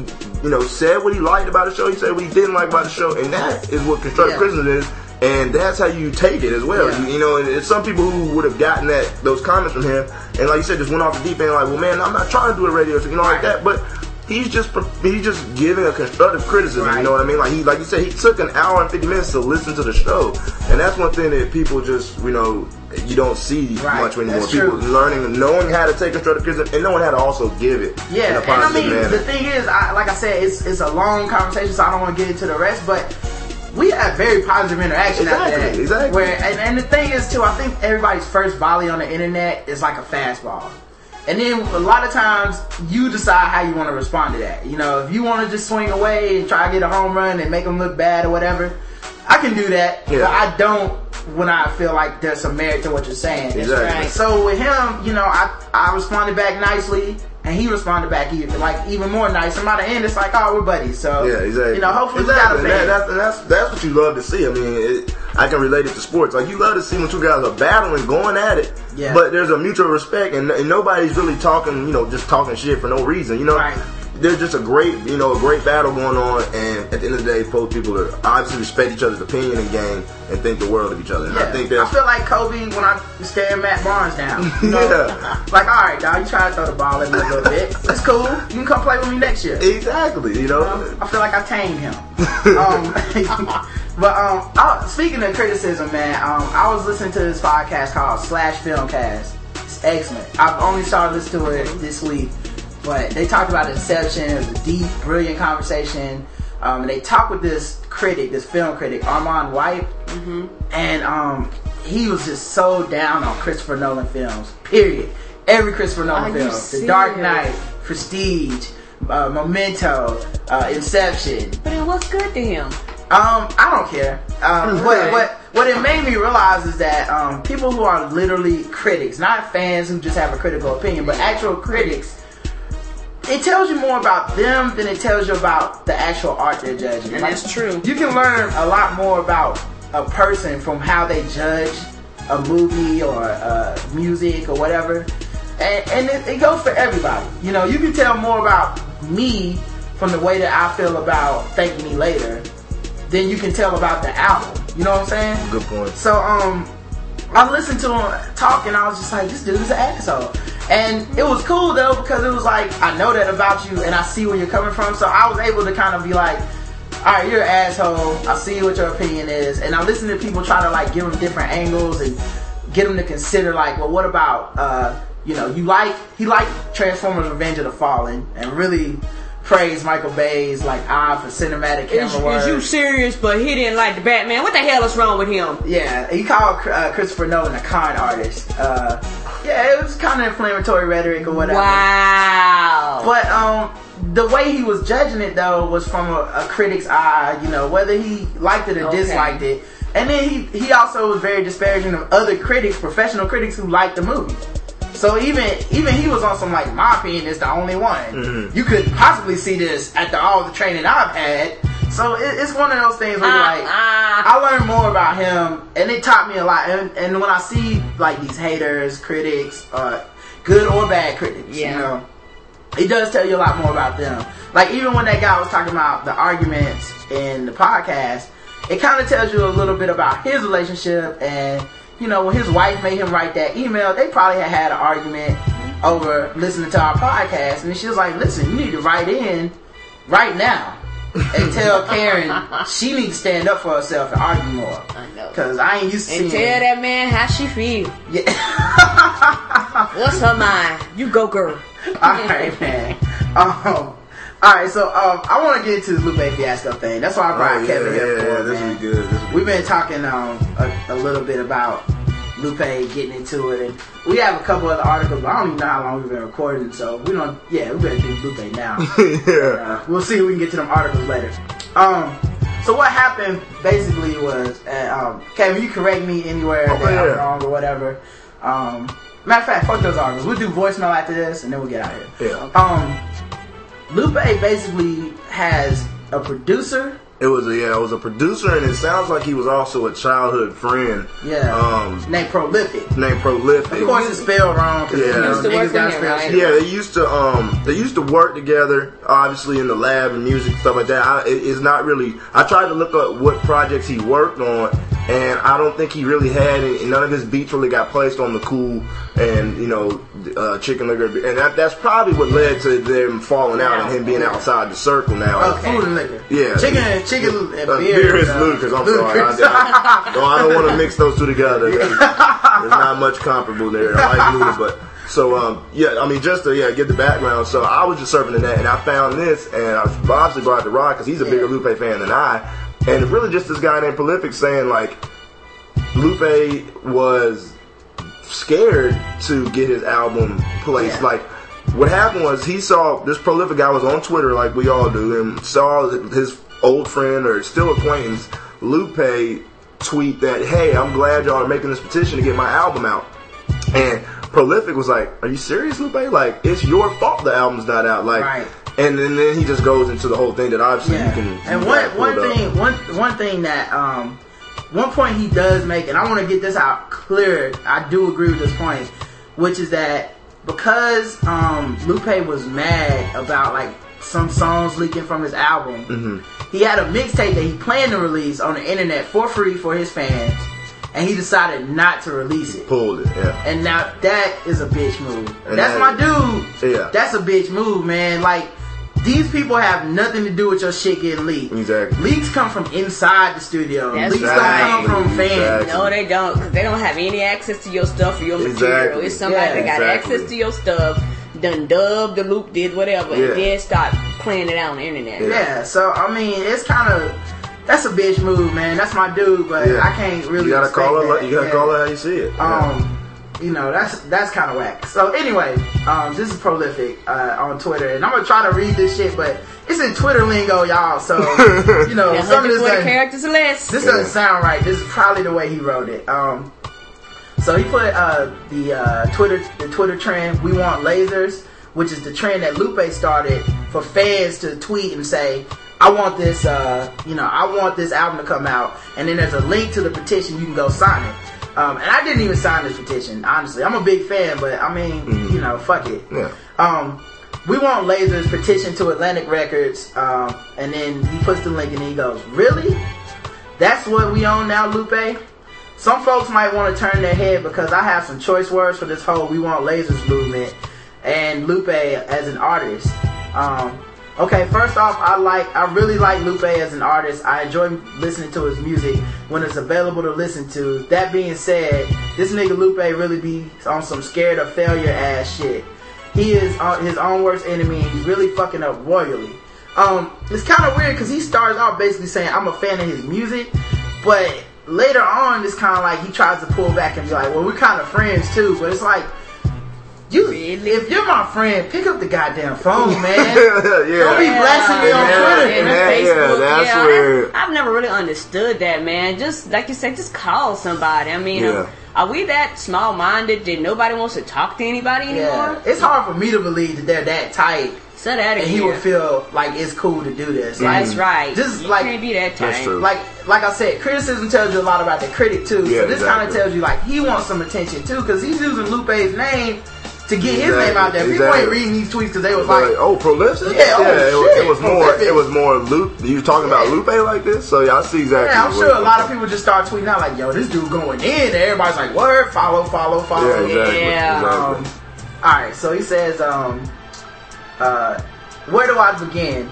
you know, said what he liked about the show. He said what he didn't like about the show, and that is what constructive Yeah. criticism is. And that's how you take it as well. Yeah. You, you know, and it's some people who would have gotten that those comments from him, and like you said, just went off the deep end, like, well, man, I'm not trying to do a radio show, you know, like that. But he's just he's just giving a constructive criticism. Right. You know what I mean? Like he like you said, he took an hour and fifty minutes to listen to the show, and that's one thing that people just you know you don't see Right. much anymore. That's People true. learning, knowing how to take constructive criticism, and knowing how to also give it in Yeah, and I mean, manner. the thing is, I, like I said, it's it's a long conversation, so I don't want to get into the rest. But we had very positive interaction after Exactly, that. exactly. Where and, and the thing is too, I think everybody's first volley on the internet is like a fastball. And then a lot of times you decide how you want to respond to that. You know, if you want to just swing away and try to get a home run and make them look bad or whatever, I can do that. Yeah. But I don't when I feel like there's some merit to what you're saying. Exactly. right. So with him, you know, I I responded back nicely, and he responded back even like even more nice. And by the end, it's like, oh, we're buddies. So Yeah, exactly. You know, hopefully exactly. we got a fan. that, that's, that's that's what you love to see. I mean, it, I can relate it to sports. Like you love to see when two guys are battling, going at it. Yeah. But there's a mutual respect, and, and nobody's really talking. You know, just talking shit for no reason. You know. Right. There's just a great, you know, a great battle going on, and at the end of the day, both people are obviously respect each other's opinion and game, and think the world of each other. And Yeah. I think I feel like Kobe when I stare Matt Barnes down. You know? Yeah. Like, all right, dog, you try to throw the ball at me a little bit. It's cool. You can come play with me next year. exactly. You know. I feel like I tamed him. um, but um, I, speaking of criticism, man, um, I was listening to this podcast called Slash Filmcast. It's excellent. I've only started listening to it this week, but they talked about Inception. It was a deep, brilliant conversation. Um, and they talked with this critic, this film critic, Armond White, and um, he was just so down on Christopher Nolan films. Period. Every Christopher Nolan Are film, The Dark? Knight, Prestige, uh, Memento, uh, Inception. But it what's good to him? Um, I don't care. Um, Okay. what what what it made me realize is that um, people who are literally critics, not fans who just have a critical opinion, but actual critics, it tells you more about them than it tells you about the actual art they're judging. And that's true. You can learn a lot more about a person from how they judge a movie or uh, music or whatever. And, and it, it goes for everybody. You know, you can tell more about me from the way that I feel about Thank Me Later than you can tell about the album. You know what I'm saying? Good point. So um, I listened to him talk, and I was just like, this dude's an asshole. And it was cool though because it was like I know that about you, and I see where you're coming from. So I was able to kind of be like, all right, you're an asshole. I see what your opinion is, and I listen to people try to like give them different angles and get them to consider like, well, what about uh, you know, you like he liked Transformers: Revenge of the Fallen, and really praised Michael Bay's like eye for cinematic camera Is, work. is you serious? But he didn't like the Batman. What the hell is wrong with him? Yeah, he called uh, Christopher Nolan a con artist. Uh, yeah, it was kind of inflammatory rhetoric or whatever. Wow. But um, the way he was judging it though was from a, a critic's eye. You know, whether he liked it or Okay. disliked it. And then he he also was very disparaging of other critics, professional critics who liked the movie. So even even he was on some like my opinion is the only one. Mm-hmm. You could possibly see this after all the training I've had. So it, it's one of those things where you're like, Uh-uh. I learned more about him, and it taught me a lot. And, and when I see like these haters, critics, uh, good or bad critics, Yeah. you know, it does tell you a lot more about them. Like even when that guy was talking about the arguments in the podcast, it kind of tells you a little bit about his relationship and you know when his wife made him write that email, they probably had had an argument over listening to our podcast, and she was like, "Listen, you need to write in right now." and tell Karen she needs to stand up for herself and argue more. I know. Cause I ain't used to And seeing tell that man how she feel. Yeah. What's her mind? You go, girl. all right, man. Um, all right, so um, I want to get into the Lupe Fiasco thing. That's why I brought Oh, yeah, Kevin here yeah, for, yeah, this be good. This We've been talking um, a, a little bit about Lupe getting into it, and we have a couple other articles, but I don't even know how long we've been recording, so we don't. Yeah, we better do Lupe now. yeah. Uh, we'll see if we can get to them articles later. Um, so what happened basically was, uh, um, Kevin, you correct me anywhere Oh, that I'm wrong or whatever. Um, matter of fact, fuck those articles. We'll do voicemail after this, and then we'll get out of here. Yeah. Um, Lupe basically has a producer. It was a yeah, it was a producer, and it sounds like he was also a childhood friend. Yeah. Um, named Prolyfic. named Prolyfic. Of course, it's spelled wrong. 'cause, Yeah. you know, Used to work niggas gotta right? Yeah, they used to um they used to work together, obviously in the lab and music stuff like that. I, it, it's not really. I tried to look up what projects he worked on, and I don't think he really had any, none of his beats really got placed on the cool and you know uh, chicken liquor, and that, that's probably what led to them falling out and him being outside the circle now. Oh, food and liquor. Yeah. Chicken, chicken and Uh, beer. beer is uh, Ludacris. I'm Ludacris. sorry. I, I, no, I don't want to mix those two together. There's not much comparable there. I like Luda, but so um, yeah. I mean, just to yeah get the background. So I was just surfing the net, and I found this, and I obviously brought it to Rod because he's a bigger Lupe fan than I, and really just this guy named Prolyfic saying like Lupe was scared to get his album placed. Yeah. Like, what happened was he saw this Prolyfic guy was on Twitter, like we all do, and saw his old friend or still acquaintance Lupe tweet that, "Hey, I'm glad y'all are making this petition to get my album out." And Prolyfic was like, "Are you serious, Lupe? Like, it's your fault the album's not out." Like, Right. and then, then he just goes into the whole thing that obviously you can. and you one one up. thing one one thing that um one point he does make, and I want to get this out clear. I do agree with this point, which is that because um Lupe was mad about like some songs leaking from his album, Mm-hmm. he had a mixtape that he planned to release on the internet for free for his fans, and he decided not to release it. pulled it. Yeah. And now that is a bitch move. And That's that- my dude. Yeah. That's a bitch move, man. Like these people have nothing to do with your shit getting leaked. Exactly. Leaks come from inside the studio. That's Leaks right. don't come from fans. Exactly. No, they don't, because they don't have any access to your stuff or your material. Exactly. It's somebody Yeah, that got exactly. access to your stuff, done dubbed the loop, did whatever, Yeah. and then start playing it out on the internet. Yeah. So I mean, it's kind of that's a bitch move, man. That's my dude, but Yeah. I can't really. You gotta call it. that. like- You gotta Yeah. call it how you see it. Yeah. Um, you know that's that's kind of whack. So anyway, um, this is Prolyfic uh, on Twitter, and I'm gonna try to read this shit, but it's in Twitter lingo, y'all. So you know, Yeah, some of this doesn't- characters or less. This doesn't sound right. This is probably the way he wrote it. Um, so he put uh, the uh, Twitter the Twitter trend. We want lasers, which is the trend that Lupe started for fans to tweet and say, "I want this. Uh, you know, I want this album to come out." And then there's a link to the petition. You can go sign it. Um, and I didn't even sign this petition. Honestly, I'm a big fan, but I mean, you know, fuck it. Yeah. Um, we want lasers petition to Atlantic Records, um, and then he puts the link and he goes, "Really? That's what we own now, Lupe." Some folks might want to turn their head because I have some choice words for this whole "We Want Lasers" movement, and Lupe as an artist. Um, okay, first off, I like, I really like Lupe as an artist. I enjoy listening to his music when it's available to listen to. That being said, this nigga Lupe really be on some scared of failure ass shit. He is on his own worst enemy and he's really fucking up royally. Um, it's kind of weird because he starts off basically saying, I'm a fan of his music, but later on, it's kind of like he tries to pull back and be like, well, we're kind of friends too, but it's like, you, if you're my friend, pick up the goddamn phone, man. yeah. Don't be blasting me on Yeah. Twitter. And Yeah, yeah, that's yeah, where- I've never really understood that, man. Just like you said, just call somebody. I mean, Yeah. um, are we that small minded that nobody wants to talk to anybody anymore? Yeah, it's hard for me to believe that they're that tight, So that and he here. would feel like it's cool to do this. Like, That's right. Just you like can't be that That's tight. true. like like I said, criticism tells you a lot about the critic too. Yeah, so this kind of tells you like he wants some attention too because he's using Lupe's name to get his name out there. People exactly. ain't reading these tweets because they was Like, like, oh, Prolyfic. Yeah, oh, it, was- it was more. Prolyfic. It was more Lupe. You talking about Yeah. Lupe like this? So yeah, I see exactly. yeah, I'm sure a lot of people just start tweeting out like, yo, this dude going in. And everybody's like, word, follow, follow, follow. Yeah, exactly. Yeah. exactly. Um, all right, so he says, um, uh, where do I begin?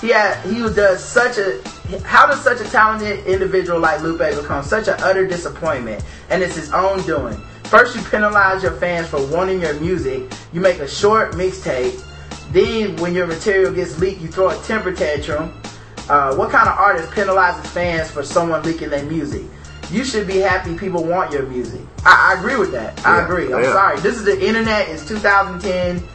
He had, he does such a how does such a talented individual like Lupe become such an utter disappointment? And it's his own doing. First, you penalize your fans for wanting your music. You make a short mixtape. Then, when your material gets leaked, you throw a temper tantrum. Uh, what kind of artist penalizes fans for someone leaking their music? You should be happy people want your music. I, I agree with that. I agree. I'm yeah. sorry. This is the internet. It's 2010.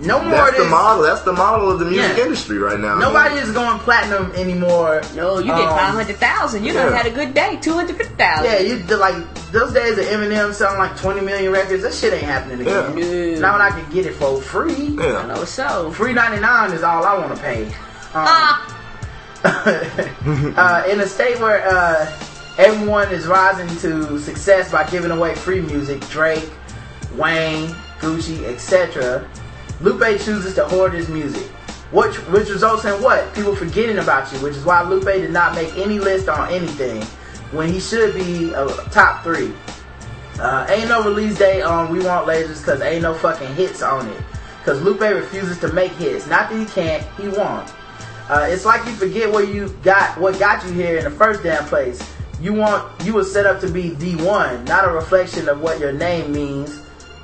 No more That's of the model. That's the model of the music Yeah. industry right now. Nobody is going platinum anymore. No, you get Um, 500,000. You done yeah. had a good day. 250,000. Yeah, you the, like those days of Eminem selling like 20 million records. That shit ain't happening again. Yeah. Now when I can get it for free, I know so. free 99 is all I want to pay. Um, Ah, uh, in a state where uh, everyone is rising to success by giving away free music, Drake, Wayne, Gucci, etc., Lupe chooses to hoard his music. Which, which results in what? People forgetting about you, which is why Lupe did not make any list on anything. when he should be a top three. Uh, ain't no release date on We Want Lasers because ain't no fucking hits on it. Because Lupe refuses to make hits. Not that he can't, he won't. Uh, it's like you forget where you got what got you here in the first damn place. You want you were set up to be D1, not a reflection of what your name means,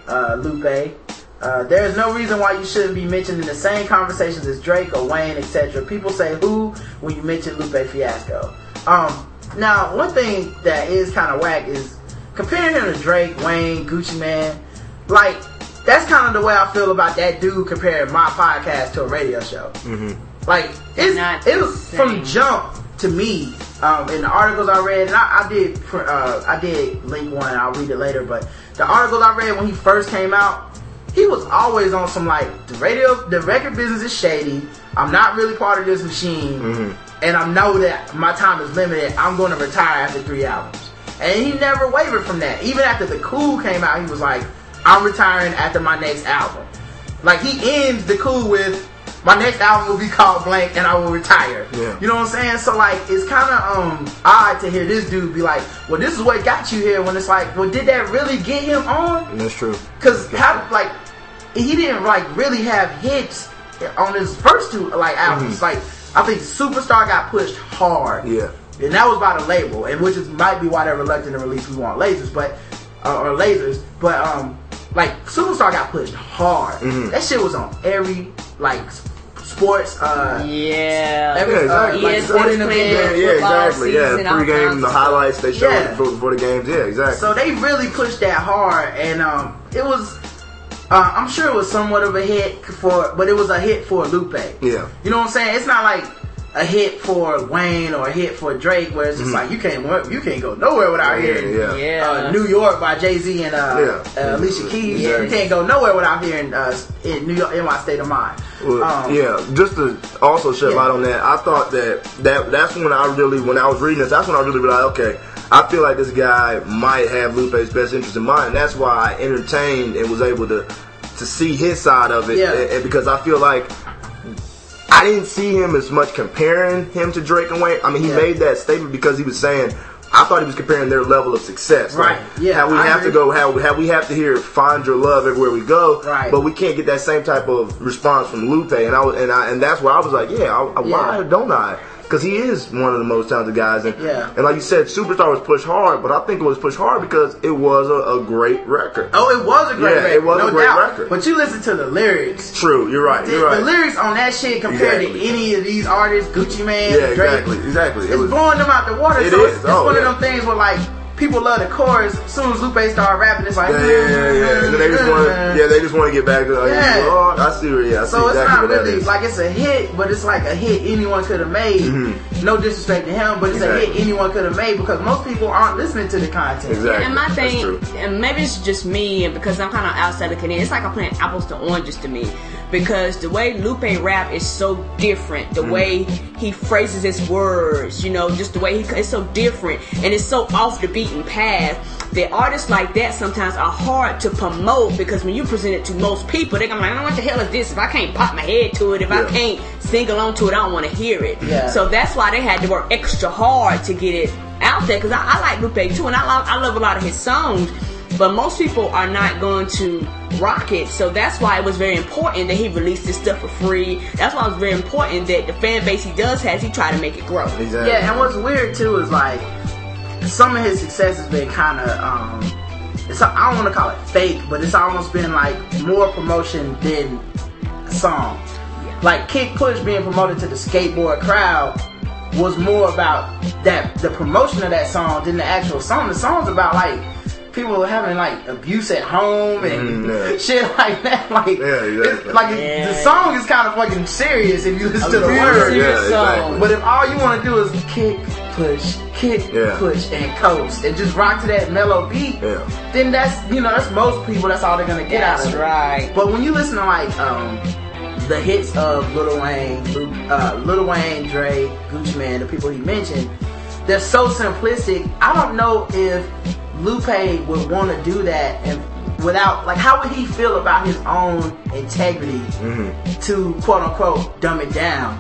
uh, Lupe. Uh, there is no reason why you shouldn't be mentioned in the same conversations as Drake or Wayne, etc. People say who when you mention Lupe Fiasco. Um, now, one thing that is kind of whack is comparing him to Drake, Wayne, Gucci Mane. Like, that's kind of the way I feel about that dude comparing my podcast to a radio show. Like, it's, Not it the was from same. jump to me um, in the articles I read, and I, I did uh, I did link one. I'll read it later, but the articles I read when he first came out, he was always on some like the radio, the record business is shady. I'm not really part of this machine, and I know that my time is limited. I'm going to retire after three albums, and he never wavered from that. Even after the Cool came out, he was like, "I'm retiring after my next album." Like he ends the Cool with. My next album will be called Blank, and I will retire. Yeah. You know what I'm saying? So like, it's kind of um odd to hear this dude be like, "Well, this is what got you here." When it's like, "Well, did that really get him on?" That's true. Because how like he didn't like really have hits on his first two like albums. Like I think Superstar got pushed hard. Yeah. And that was by the label, and which is might be why they're reluctant to release We Want Lasers, but uh, or Lasers, but um, like Superstar got pushed hard. That shit was on every like sports. Uh, Yeah. every Yeah, uh, exactly. like ESPN sporting event. Yeah, yeah, exactly. Yeah, season, all kinds pregame, the highlights they showed Yeah. before, before the games. Yeah, exactly. So they really pushed that hard, and um, it was. Uh, I'm sure it was somewhat of a hit for, but it was a hit for Lupe. Yeah. You know what I'm saying? It's not like a hit for Wayne or a hit for Drake, where it's just like you can't wo- you can't go nowhere without Mm-hmm. Yeah, hearing yeah. Yeah. Uh, New York by Jay Z and uh, Yeah. uh, Alicia Keys. Yeah. You can't go nowhere without hearing uh, in New York in my state of mind. Well, Um, yeah, just to also shed Yeah. light on that, I thought that, that that's when I really, when I was reading this, that's when I really realized, okay, I feel like this guy might have Lupe's best interest in mind, and that's why I entertained and was able to to see his side of it, Yeah. and, and because I feel like I didn't see him as much comparing him to Drake and Wayne. I mean, he Yeah. made that statement because he was saying. I thought he was comparing their level of success. Right. Like, Yeah, How we I have to go, how, how we have to hear "Find Your Love" everywhere we go. Right. But we can't get that same type of response from Lupe, and I was, and I, and that's where I was like, yeah, I, I, why don't I? Because he is one of the most talented guys, and Yeah. and like you said, Superstar was pushed hard, but I think it was pushed hard because it was a, a great record. Oh, it was a great Yeah, record. it was a great doubt. record. But you listen to the lyrics. True, you're right, The, you're right. the lyrics on that shit compared Exactly. to any of these artists, Gucci Mane, yeah, Drake, exactly, exactly. It it's was, blowing them out the water. It so is. it's, it's Oh, one yeah. of them things where like people love the chorus. As soon as Lupe started rapping, it's like yeah, yeah, yeah, yeah. They just want, yeah, they just want to get back to. Like, Yeah. Oh, I see where, yeah, I see So it's exactly not what that really is. like it's a hit, but it's like a hit anyone could have made. Mm-hmm. No disrespect to him, but it's a hit anyone could have made because most people aren't listening to the content. Exactly. And my thing, and maybe it's just me, and because I'm kind of outside the Canadian, it's like I'm playing apples to oranges to me. Because the way Lupe rap is so different, Mm. the way he phrases his words, you know, just the way he it's so different, and it's so off the beaten path. That artists like that sometimes are hard to promote because when you present it to most people, they're gonna be like, "Oh, what the hell is this? If I can't pop my head to it, if I can't sing along to it, I don't want to hear it." Yeah. So that's why they had to work extra hard to get it out there because I, I like Lupe too, and I love I love a lot of his songs. But most people are not going to rock it, so that's why it was very important that he released this stuff for free. That's why it was very important that the fan base he does has he try to make it grow. Exactly. Yeah, and what's weird too is like some of his success has been kind of um, it's I don't want to call it fake, but it's almost been like more promotion than a song. Like Kick Push being promoted to the skateboard crowd was more about that the promotion of that song than the actual song. The song's about like people having like abuse at home and Mm, yeah. shit like that. Like, Yeah, exactly. it- like the song is kind of fucking serious if you listen to the words. serious Yeah, song. exactly. But if all you want to do is kick, push, kick, Yeah. push, and coast, and just rock to that mellow beat, Yeah. then that's you know that's most people. That's all they're gonna get out That's of it. right. But when you listen to like um, the hits of Lil Wayne, Lu- uh, Lil Wayne, Dre, Gucci Mane, the people he mentioned, they're so simplistic. I don't know if Lupe would want to do that and without like how would he feel about his own integrity Mm-hmm. to quote unquote dumb it down?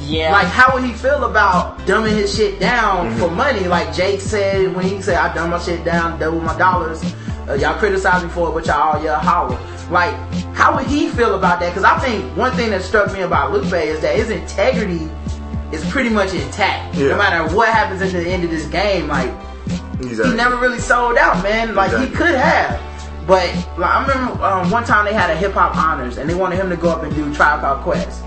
Yeah. Like, how would he feel about dumbing his shit down Mm-hmm. for money? Like Jake said when he said, "I dumb my shit down, double my dollars." Uh, y'all criticize me for it, but y'all all yeah holler. Like, how would he feel about that? Because I think one thing that struck me about Lupe is that his integrity is pretty much intact. Yeah. No matter what happens at the end of this game, like Exactly. he never really sold out, man. Like he could have. But like, I remember um, one time they had a hip hop honors and they wanted him to go up and do Tribe Called Quest.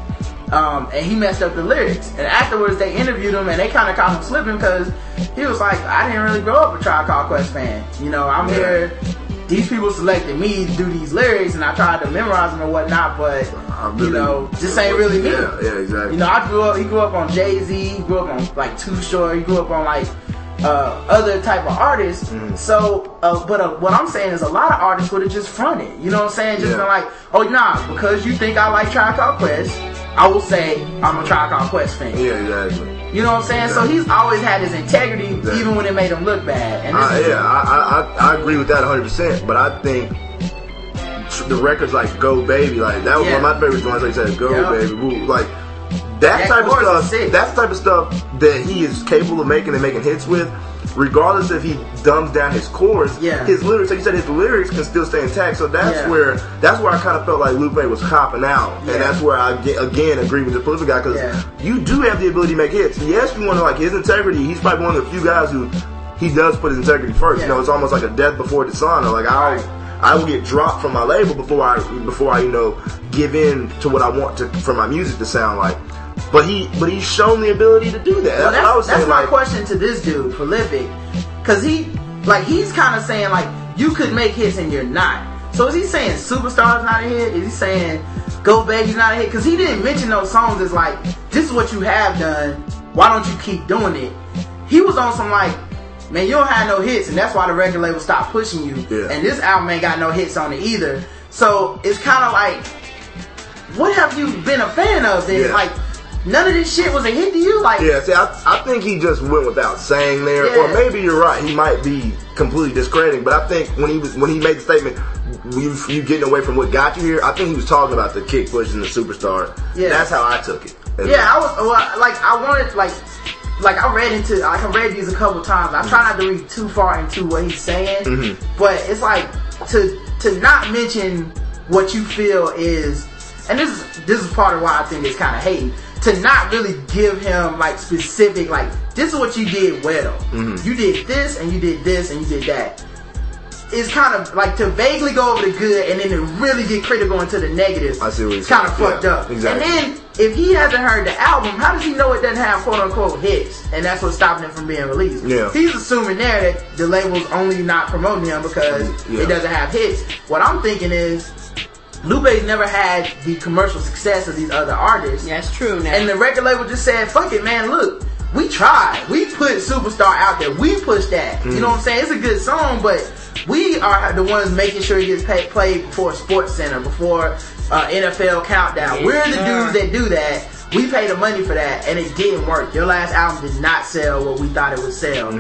Um, and he messed up the lyrics. And afterwards they interviewed him and they kind of caught him slipping because he was like, I didn't really grow up a Tribe Called Quest fan. You know, I'm Yeah. here. These people selected me to do these lyrics and I tried to memorize them and whatnot, but I you know, this ain't really me. Yeah, yeah, exactly. You know, I grew up. He grew up on Jay Z. He grew up on like Too Short. He grew up on like uh, other type of artists. Mm-hmm. So, uh, but uh, what I'm saying is, a lot of artists would have just fronted. You know what I'm saying? Just Yeah. been like, oh nah, because you think I like Tribe Called Quest, I will say I'm a Tribe Called Quest fan. yeah, exactly. You know what I'm saying? So he's always had his integrity, Exactly. even when it made him look bad. And yeah, I, I, I, agree with that 100%, but I think the records like Go Baby, like that was Yeah. one of my favorite ones. Like you said, Go Yeah. Baby, like that, type of chorus stuff. That's the type of stuff that he is capable of making and making hits with. Regardless if he dumbs down his chorus, Yeah. his lyrics, like you said, his lyrics can still stay intact. So that's Yeah. where that's where I kind of felt like Lupe was copping out, and that's where I again agree with the political guy because you do have the ability to make hits. Yes, you want to like his integrity. He's probably one of the few guys who he does put his integrity first. You know, it's almost like a death before dishonor. Like I, Right. I will get dropped from my label before I before I you know give in to what I want to for my music to sound like. But he but he's shown the ability to do that. Well, that's, what I was that's saying. my like, question to this dude, Prolyfic, because he, like, he's kind of saying like you could make hits and you're not. So is he saying Superstar's not a hit? Is he saying Go Baby's not a hit? Because he didn't mention those songs as like this is what you have done. Why don't you keep doing it? He was on some like. Man, you don't have no hits, and that's why the record label stopped pushing you. Yeah. And this album ain't got no hits on it either. So it's kind of like, what have you been a fan of? Then Yeah. like, none of this shit was a hit to you. Like, Yeah, see, I, I think he just went without saying there, or maybe you're right. He might be completely discrediting, but I think when he was when he made the statement, "You you getting away from what got you here," I think he was talking about the kick push and the superstar. Yeah. that's how I took it. Yeah, I was well, like I wanted like like I read into like I read these a couple times. I try not to read too far into what he's saying, Mm-hmm. but it's like to to not mention what you feel is, and this is this is part of why I think it's kind of hating to not really give him like specific like this is what you did well. Mm-hmm. You did this and you did this and you did that. It's kind of like to vaguely go over the good and then to really get critical into the negatives. I see what you're It's kind of saying. fucked Yeah, up. exactly. And then if he hasn't heard the album, how does he know it doesn't have quote unquote hits? And that's what's stopping it from being released. Yeah. He's assuming there that the label's only not promoting him because Yeah. it doesn't have hits. What I'm thinking is Lupe's never had the commercial success of these other artists. That's true now. And the record label just said, fuck it, man, look, we tried. We put Superstar out there. We pushed that. You know what I'm saying? It's a good song, but we are the ones making sure it gets pay, played before Sports Center, before uh, NFL Countdown. Yes, We're the sir. dudes that do that. We paid the money for that, and it didn't work. Your last album did not sell what we thought it would sell.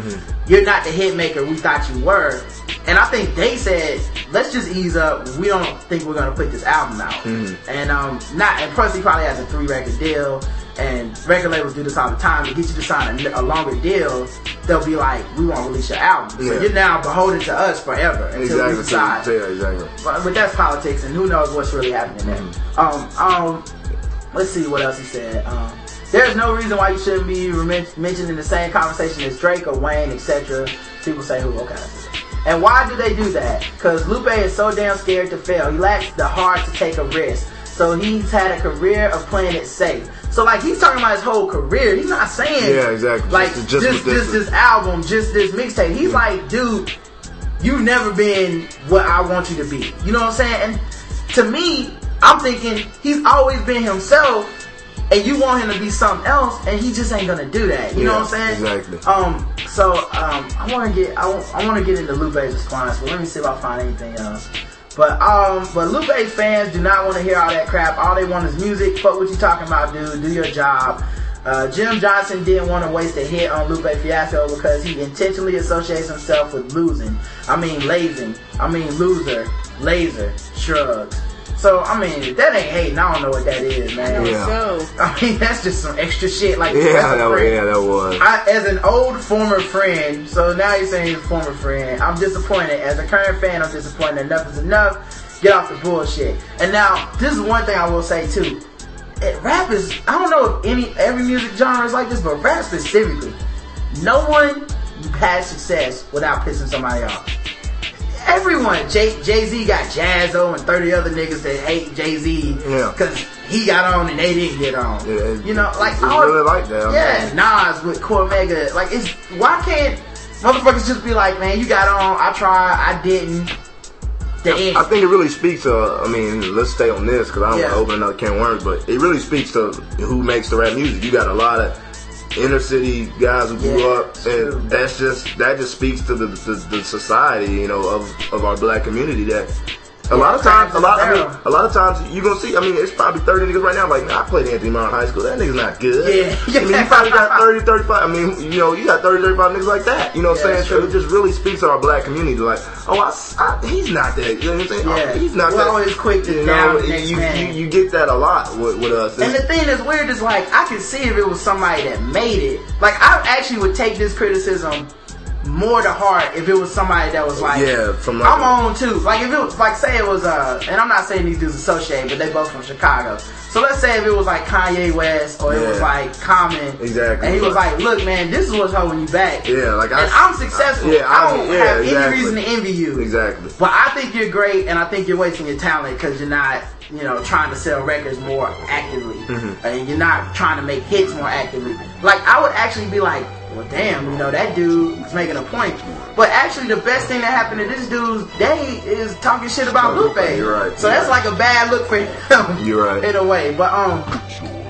You're not the hit maker we thought you were. And I think they said, let's just ease up. We don't think we're gonna put this album out. And um, not. And plus, he probably has a three record deal. And record labels do this all the time. To get you to sign a, a longer deal, they'll be like, we won't release your album. So Yeah. you're now beholden to us forever until we exactly. decide. Yeah, exactly. But, but that's politics, and who knows what's really happening there. Um, um, let's see what else he said. Um, there's no reason why you shouldn't be mentioned in the same conversation as Drake or Wayne, etc. People say who? Okay. I see that. And why do they do that? Because Lupe is so damn scared to fail. He lacks the heart to take a risk. So he's had a career of playing it safe. So like he's talking about his whole career. He's not saying Yeah, exactly. like Just- just, just this- this album, just this mixtape. He's like, dude, you've never been what I want you to be. You know what I'm saying? And to me, I'm thinking he's always been himself, and you want him to be something else, and he just ain't gonna do that. You know what I'm saying? exactly. Um. So um, I want to get I, want to get into Lupe's response, but let me see if I find anything else. But um, but Lupe fans do not want to hear all that crap. All they want is music. Fuck what you talking about, dude. Do your job. Uh, Jim Johnson didn't want to waste a hit on Lupe Fiasco because he intentionally associates himself with losing. I mean, lazing. I mean, loser. Laser. Shrugs. So I mean, if that ain't hating, I don't know what that is, man. Yeah. So I mean, that's just some extra shit. Like, Yeah, that's that, friend. yeah, that was. I, as an old former friend, so now you're saying he's a former friend. I'm disappointed. As a current fan, I'm disappointed. Enough is enough. Get off the bullshit. And now, this is one thing I will say too. It, rap is. I don't know if any every music genre is like this, but rap specifically, no one has success without pissing somebody off. Everyone, Jay Jay Z got Jaz-O and thirty other niggas that hate Jay Z Yeah. because he got on and they didn't get on. Yeah, you know, like it's all- really like that. Yeah, mean- Nas with Cormega. Like, it's why can't motherfuckers just be like, man, you got on, I tried, I didn't. The. I think it really speaks to. I mean, let's stay on this because I don't Yeah. want to open another can of worms, but it really speaks to who makes the rap music. You got a lot of inner city guys who grew Yeah, up, and that's just that just speaks to the the, the society, you know, of of our black community that. A lot of times, a lot. I mean, a lot of times you gonna see. I mean, it's probably thirty niggas right now. Like, nah, I played Anthony Martin in high school. That nigga's not good. Yeah. I mean, you probably got 30, 35. I mean, you know, you got 30, 35 niggas like that. You know what I'm saying? So true. it just really speaks to our black community. Like, oh, I, I- he's not that. You know what I'm saying? Yeah. Oh, he's not We're that. always quick to you know, you, you, you get that a lot with, with us. And the thing that's weird is like I can see if it was somebody that made it. Like I actually would take this criticism more to heart if it was somebody that was like, Yeah, from like I'm on too. Like if it was like say it was uh, and I'm not saying these dudes associated, but they both from Chicago. So let's say if it was like Kanye West or it was Yeah. like Common, Exactly. and he was like, look man, this is what's holding you back. Yeah, like I- and I'm successful. Yeah, I I- don't yeah, have exactly. any reason to envy you. Exactly. But I think you're great, and I think you're wasting your talent because you're not, you know, trying to sell records more actively, Mm-hmm. and you're not trying to make hits more actively. Like I would actually be like, well, damn, you know, that dude is making a point. But actually, the best thing that happened to this dude's day is talking shit about Oh, Lupe. you're right, So you're that's right. like a bad look for him. You're right. in a way. But um,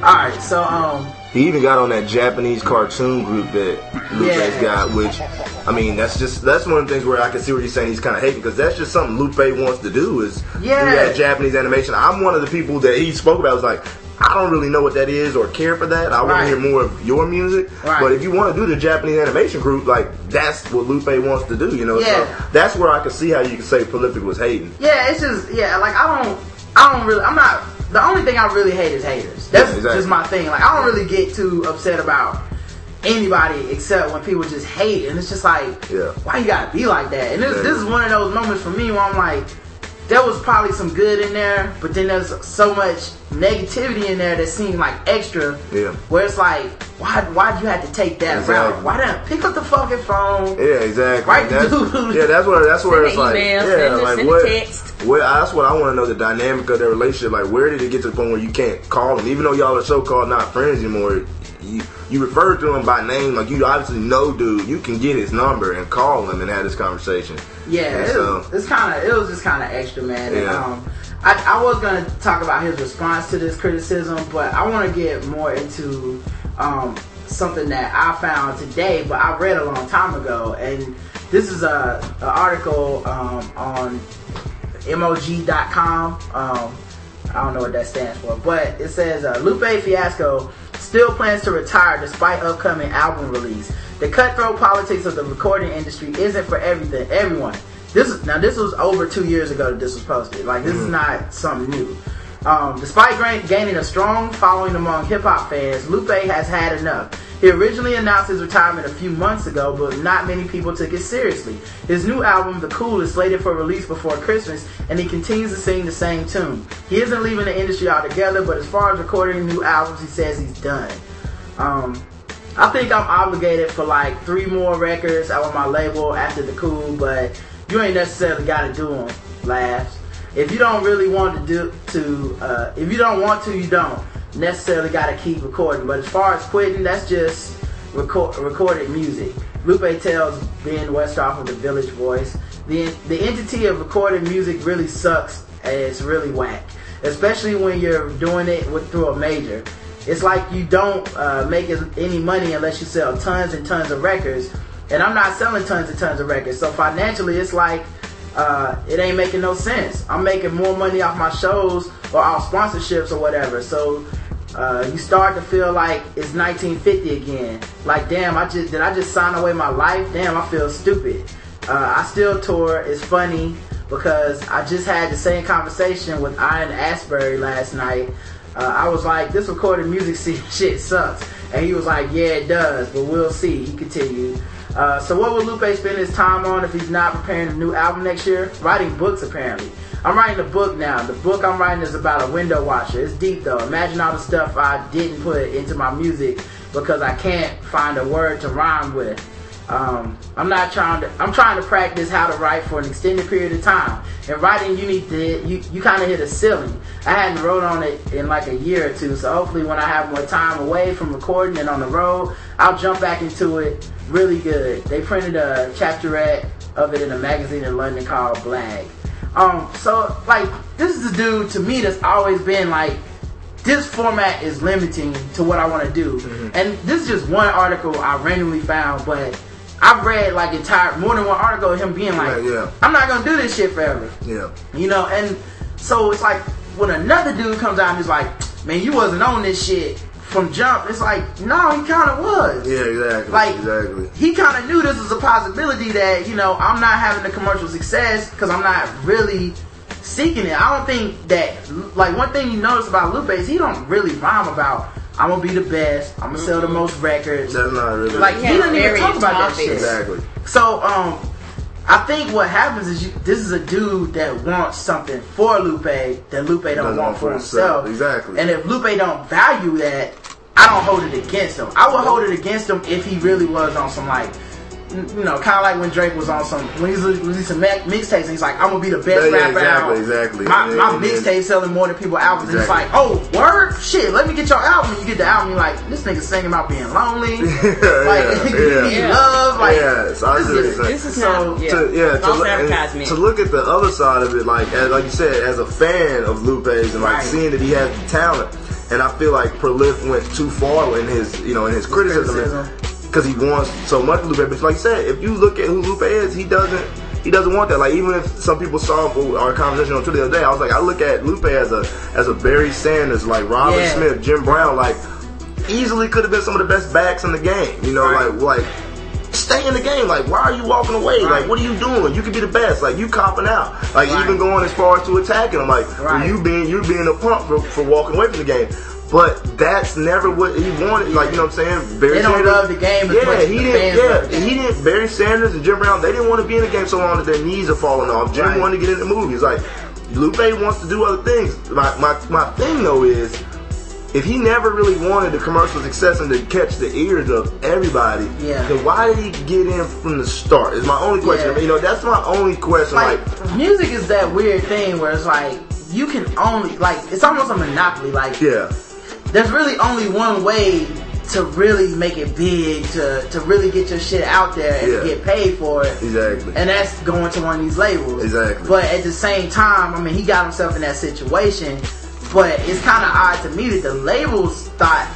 all right, so um, He even got on that Japanese cartoon group that Lupe's Yeah. got, which, I mean, that's just that's one of the things where I can see what he's saying. He's kind of hating because that's just something Lupe wants to do is Yeah. do that Japanese animation. I'm one of the people that he spoke about. Was like, I don't really know what that is or care for that. I want Right. to hear more of your music. Right. But if you want to do the Japanese animation group, like that's what Lupe wants to do. You know, Yeah. so that's where I can see how you can say Prolyfic was hating. Yeah, it's just yeah, like I don't I don't really I'm not the only thing I really hate is haters. That's Yeah, exactly. just my thing. Like I don't really get too upset about anybody except when people just hate and it's just like Yeah. why you gotta be like that? And this, Yeah. this is one of those moments for me where I'm like there was probably some good in there, but then there's so much negativity in there that seemed like extra. Yeah. Where it's like, why why'd you have to take that Exactly. route? Why didn't pick up the fucking phone? Yeah, exactly. Right, That's, dude. yeah, that's where that's where it's an like, email, yeah, send a- like send a what? text. Well, that's what I want to know the dynamic of their relationship. Like, where did it get to the point where you can't call them, even though y'all are so called not friends anymore? You you refer to him by name, like you obviously know, dude. You can get his number and call him and have this conversation. Yeah, And it so- was, it's kind of it was just kind of extra, man. And, Yeah. um, I, I was gonna talk about his response to this criticism, but I want to get more into um, something that I found today, but I read a long time ago, and this is a, a article um, on MOG.com. Um, I don't know what that stands for, but it says uh, Lupe Fiasco still plans to retire despite upcoming album release. The cutthroat politics of the recording industry isn't for everything, everyone. This is now this was over two years ago that this was posted. Like this is not something new. Um, despite gaining a strong following among hip hop fans, Lupe has had enough. He originally announced his retirement a few months ago, but not many people took it seriously. His new album, The Cool, is slated for release before Christmas, and he continues to sing the same tune. He isn't leaving the industry altogether, but as far as recording new albums, he says he's done. Um, I think I'm obligated for like three more records out of my label after The Cool, but you ain't necessarily got to do them. Laughs. If you don't really want to do to, uh, if you don't want to, you don't necessarily got to keep recording. But as far as quitting, that's just record, recorded music. Lupe tells Ben Westhoff of the Village Voice, the the entity of recorded music really sucks and it's really whack, especially when you're doing it with, through a major. It's like you don't uh, make any money unless you sell tons and tons of records, and I'm not selling tons and tons of records. So financially, it's like uh, it ain't making no sense. I'm making more money off my shows or off sponsorships or whatever. So uh, you start to feel like it's 1950 again. Like, damn, I just did I just sign away my life? Damn, I feel stupid. Uh, I still tour. It's funny, because I just had the same conversation with Ian Astbury last night. Uh, I was like, this recorded music shit sucks. And he was like, yeah, it does, but we'll see. He continued. Uh, so what would Lupe spend his time on if he's not preparing a new album next year? Writing books, apparently. I'm writing a book now. The book I'm writing is about a window washer. It's deep though. Imagine all the stuff I didn't put into my music because I can't find a word to rhyme with. Um, I'm not trying to. I'm trying to practice how to write for an extended period of time. And writing, you need to. You you kind of hit a ceiling. I hadn't wrote on it in like a year or two. So hopefully, when I have more time away from recording and on the road, I'll jump back into it really good. They printed a chapterette of it in a magazine in London called Blag. Um, so like this is a dude to me that's always been like this format is limiting to what I want to do. And this is just one article I randomly found, but I've read like entire more than one article of him being like, Right, yeah. I'm not gonna do this shit forever. Yeah. You know, and so it's like when another dude comes out and is like, man, you wasn't on this shit from jump. It's like, no, he kind of was. Yeah, exactly. Like, exactly. he kind of knew this was a possibility that, you know, I'm not having the commercial success because I'm not really seeking it. I don't think that, like, one thing you notice about Lupe is he don't really rhyme about, I'm going to be the best, I'm going to sell the most records. That's not really. Like, He he doesn't even talk about that shit. exactly. So, um, I think what happens is you, this is a dude that wants something for Lupe that Lupe don't Doesn't want for himself. himself. Exactly. And if Lupe don't value that, I don't hold it against him. I would hold it against him if he really was on some like, you know, kind of like when Drake was on some when he's releasing mi- mixtapes and he's like, I'm gonna be the best Yeah, yeah, rapper exactly, out. exactly. My, And my then- and then- mixtape selling more than people albums. And it's like, oh, word, shit. Let me get your album. And you get the album, you're like, this nigga singing about being lonely, like yeah, you need yeah. love, like Yeah, so I this see what is- This is So, not, yeah, to, yeah, to, false look, to look at the other side of it, like as, like you said, as a fan of Lupe's and like Right. seeing that he has the talent, and I feel like Prolyfic went too far in his, you know, in his criticism, criticism. Because he wants so much Lupe. But like I said, if you look at who Lupe is, he doesn't. He doesn't want that. Like even if some people saw our conversation on Twitter the other day, I was like, I look at Lupe as a as a Barry Sanders, like Robert Yeah. Smith, Jim Brown, like easily could have been some of the best backs in the game. You know, Right. like like stay in the game. Like, why are you walking away? Right. Like, what are you doing? You could be the best. Like, you copping out. Like, Right. even going as far as to attacking them. Like, well, you being you being a punk for, for walking away from the game. But that's never what he wanted. Like, you know what I'm saying? Barry They don't Sanders- love the game as yeah, much he didn't. Yeah, love the game. he didn't. Barry Sanders and Jim Brown, they didn't want to be in the game so long that their knees are falling off. Jim Right. wanted to get into movies. Like, Lupe wants to do other things. My my my thing though is if he never really wanted the commercial success and to catch the ears of everybody, Yeah. then why did he get in from the start? Is my only question. Yeah. You know, that's my only question. like Like, music is that weird thing where it's like you can only like it's almost a monopoly. Like yeah, there's really only one way to really make it big, to to really get your shit out there and Yeah. get paid for it. exactly. And that's going to one of these labels. Exactly. But at the same time, I mean, he got himself in that situation. But it's kind of odd to me that the labels thought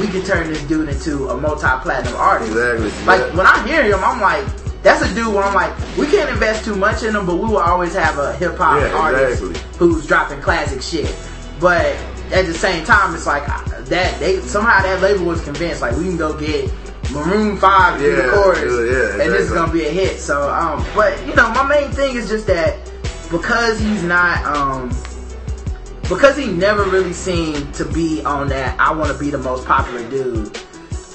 we could turn this dude into a multi-platinum artist. Exactly. Like Yeah. when I hear him, I'm like, that's a dude where I'm like, we can't invest too much in him, but we will always have a hip hop Yeah, artist exactly. who's dropping classic shit. But at the same time, it's like that they somehow that label was convinced like we can go get Maroon Five to do the chorus, yeah, yeah, and this is gonna be a hit. So, um, but you know, my main thing is just that because he's not, um, because he never really seemed to be on that. I want to be the most popular dude.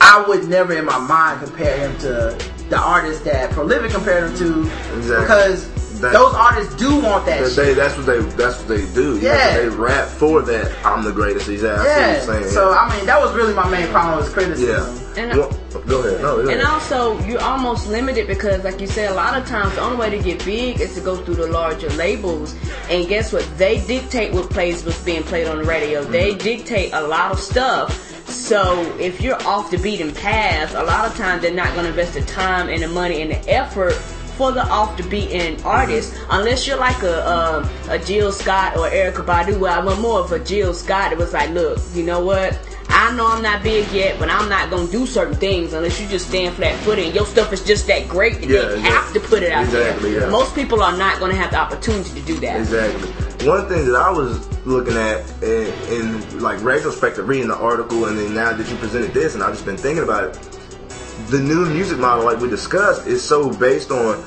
I would never in my mind compare him to the artist that Prolyfic compared him to, Exactly. because That- those artists do want that That shit. they, that's what they that's what they do. You know, Yeah. they rap for that. I'm the greatest. He's out. Yeah. Saying, So I mean, that was really my main problem with his criticism. yeah. And- Well, go ahead. No, go And ahead. also, you're almost limited because, like you said, a lot of times the only way to get big is to go through the larger labels. And guess what? They dictate what plays what's being played on the radio. They mm-hmm. dictate a lot of stuff. So if you're off the beaten path, a lot of times they're not going to invest the time and the money and the effort for the off the beaten artist, mm-hmm. unless you're like a a, a Jill Scott or Erykah Badu. Well, I'm more of a Jill Scott. It was like, look, you know what? I know I'm not big yet, but I'm not gonna do certain things unless you just stand flat footed. And your stuff is just that great that Yeah, they have to put it out Exactly, there. yeah. Most people are not gonna have the opportunity to do that. Exactly. One thing that I was looking at in, in like retrospective, reading the article, and then now that you presented this, and I've just been thinking about it. The new music model, like we discussed, is so based on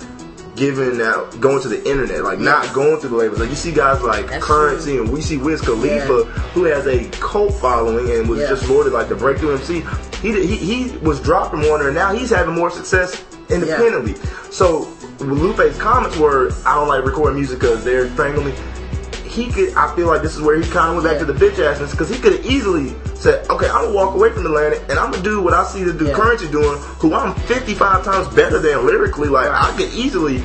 giving out, going to the internet, like not going through the labels. Like you see guys like That's Currency, and we see Wiz Khalifa, who has a cult following and was Yeah. just voted like the breakthrough MC. He, he he was dropped from Warner, and now he's having more success independently. So Lupe's comments were, "I don't like recording music because they're strangling me." He could, I feel like this is where he kind of went back Yeah. to the bitch assness because he could have easily said, "Okay, I'm gonna walk away from Atlantic and I'm gonna do what I see the dude Yeah. Currency doing, who I'm 55 times better than lyrically. Like I could easily."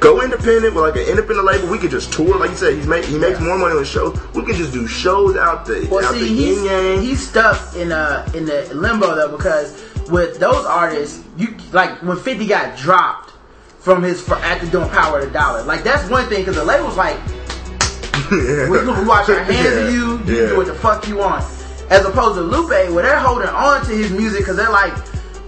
Go independent with like an independent label. We could just tour, like you said. He's make he makes Yeah. more money on the shows. We can just do shows out the Well, out see, the he's, yang. he's stuck in uh in the limbo though because with those artists, you like when Fifty got dropped from his for after doing Power of the Dollar, like that's one thing because the label's like we, we wash our hands Yeah. of you, you Yeah. do what the fuck you want. As opposed to Lupe, where they're holding on to his music because they're like,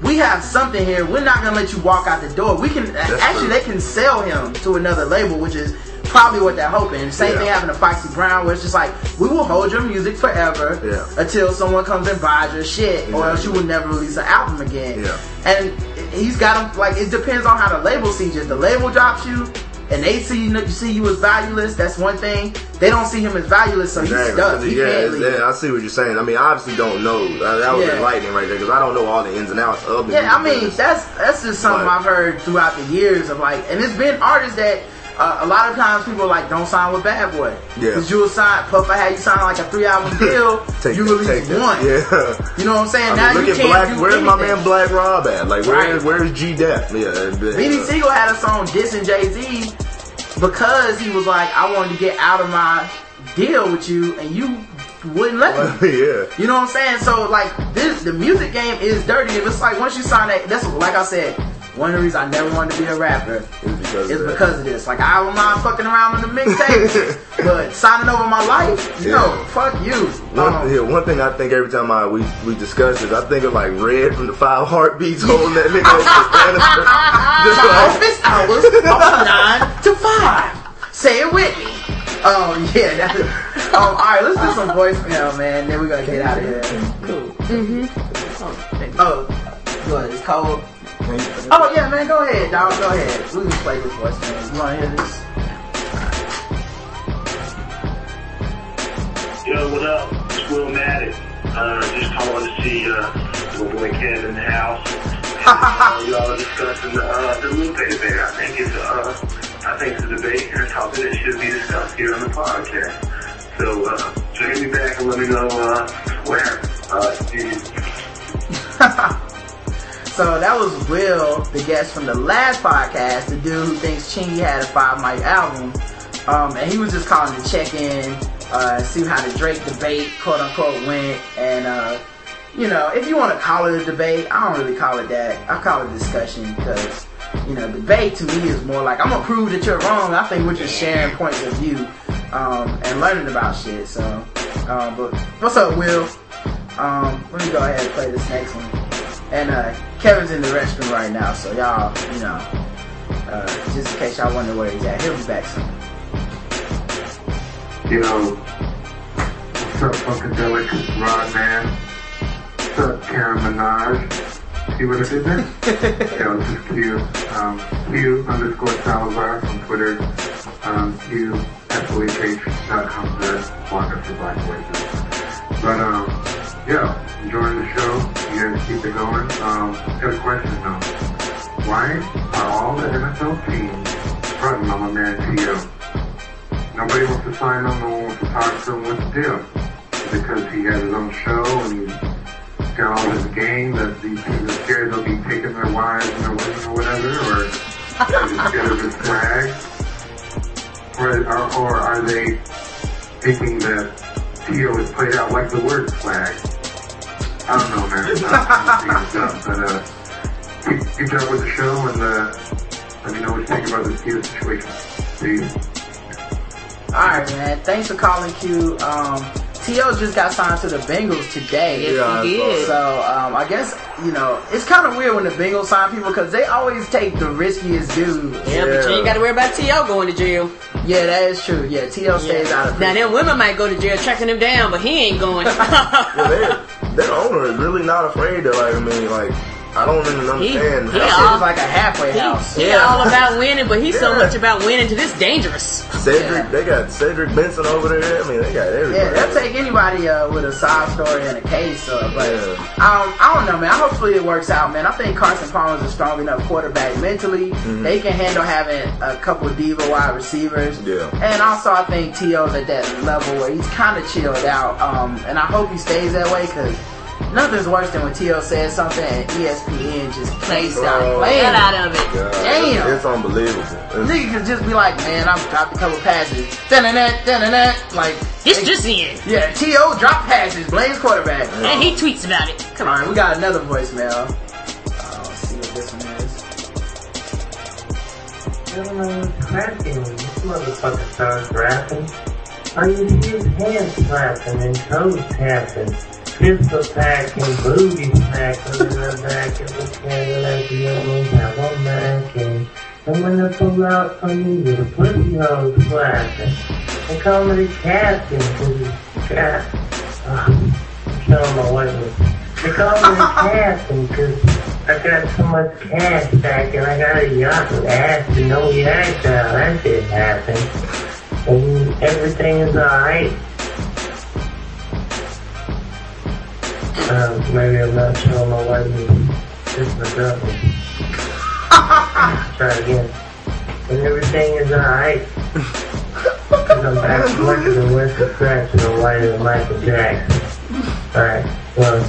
we have something here. We're not gonna let you walk out the door. We can actually true. they can sell him to another label, which is probably what they're hoping. Same Yeah. thing happened to Foxy Brown, where it's just like we will hold your music forever Yeah. until someone comes and buys your shit, or else you will never release an album again. Yeah. And he's got him like it depends on how the label sees you. If the label drops you. And they see you see you as valueless. That's one thing. They don't see him as valueless, so he's Exactly. stuck. He yeah, can't leave. yeah, I see what you're saying. I mean, I obviously don't know. That, that was Yeah. enlightening right there because I don't know all the ins and outs of the. Yeah, I mean that's that's just something Right. I've heard throughout the years of like, and it's been artists that uh, a lot of times people are like don't sign with Bad Boy. Yeah. because you will sign Puffer had you sign like a three album deal, Take you release one. Yeah. You know what I'm saying? I now mean, you look at Black. Where's my man Black Rob at? Like, where's Right. where's G Dep? Yeah, Beanie Sigel had a song dissing Jay Z because he was like, I wanted to get out of my deal with you, and you wouldn't let me. yeah. You know what I'm saying? So like this, the music game is dirty. It's like once you sign that, that's like I said. One of the reasons I never wanted to be a rapper It's because is of because of this. Like I don't mind fucking around on the mixtape, but signing over my life, no, fuck you. One, Um, yeah, one thing I think every time I we we discuss this, I think of like Red from the Five Heartbeats holding that nigga over the banister. Just like, office hours of nine to five. Say it with me. Um, yeah. That's, um, all right, let's do some voicemail, man. Then we're gonna get out of here. Cool. Mm-hmm. Oh, what? It's cold. Oh yeah, man. Go ahead, dog. Go ahead. We can play this voicemail. You wanna hear this? Yo, what up? It's Will Maddox. Uh, just calling to see uh, my boy Kev in the house. uh, y'all are discussing the, uh, the Lupe debate. I think it's uh, I think it's a debate and a topic that should be discussed here on the podcast. So uh, check me back and let me know uh, where. Uh, peace. So that was Will, the guest from the last podcast, the dude who thinks Chingy had a five mic album. Um, and he was just calling to check in, uh, see how the Drake debate, quote unquote, went. And, uh, you know, if you want to call it a debate, I don't really call it that. I call it discussion because, you know, debate to me is more like, I'm going to prove that you're wrong. I think we're just sharing points of view um, and learning about shit. So, um, but what's up, Will? Um, let me go ahead and play this next one. And uh, Kevin's in the restroom right now, so y'all, you know, uh, just in case y'all wonder where he's at, he'll be back soon. Yo, what's up, Funkadelic, Rod Man? What's up, Karen Minaj? See what I did there? Yo, this is Q. Um, Q underscore Salazar from Twitter. Um, Q, S-O-H-H.com, the blogger for Black Voices. But, um, yeah, enjoying the show. You guys keep it going. Um, got a question though. Why are all the NFL teams fronting on my man T.O.? Nobody wants to sign him, no one wants to talk to him. What's the deal? Because he has his own show and he's got all this gang that these teams are scared they'll be taking their wives and their women or whatever? Or it scared of his flag? Or, or, or are they thinking that T.O. is played out like the word flag? I don't know, man. But uh, keep, keep up with the show and uh, let me know what you think about this T.O. situation. Peace. Alright, man, thanks for calling Q. Um, T.O. just got signed to the Bengals today. Yes, Yeah, he did. So um, I guess you know it's kind of weird when the Bengals sign people because they always take the riskiest dudes. Yeah, but you ain't got to worry about T.O. going to jail. Yeah, that is true. Yeah, T.O. stays out of Now, prison. them women might go to jail tracking him down, but he ain't going. yeah, their, their owner is really not afraid to like. I mean, like I don't even He, understand. he how- That shit all, was like a halfway he, house. he Yeah. all about winning, but he's so much about winning to this dangerous. Cedric, they got Cedric Benson over there. I mean, they got everybody. Yeah, they'll take anybody uh, with a side story and a case. Uh, but Yeah. um, I don't know, man. Hopefully it works out, man. I think Carson Palmer's a strong enough quarterback mentally. They can handle having a couple diva wide receivers. Yeah. And also, I think T.O.'s at that level where he's kind of chilled out. Um, and I hope he stays that way because nothing's worse than when T.O. says something and ESPN just plays Bro. out, playing Get out of it. God, Damn. It's unbelievable. It's- Nigga could just be like, man, I've dropped a couple passes. Dun-dun-dun, dun-dun-dun. Like, It's they- just in. yeah, T.O. drop passes, blames quarterback. And he tweets about it. Come on. right, we got another voicemail. Uh, let's see what this one is. Gentlemen, cracking. This motherfucker starts rapping. Are you his hands clapping and toes tapping? Pistol packing, booty smacking in the back of the Cadillac, you don't have a macking. I'm gonna pull out on you a pussy hole flashing. They call me the captain, cause it's cat. Uh, I'm showing my whiteness. They call me the captain, cause I got so much cash back and I got a yacht with ass and no yacht. That shit happened. And everything is alright. Uh, maybe I'm not showing my whiteness. Just my double. Try again. And everything is alright. Cause I'm back working in Western Scratch and I'm whiter Michael Jackson. Alright, well,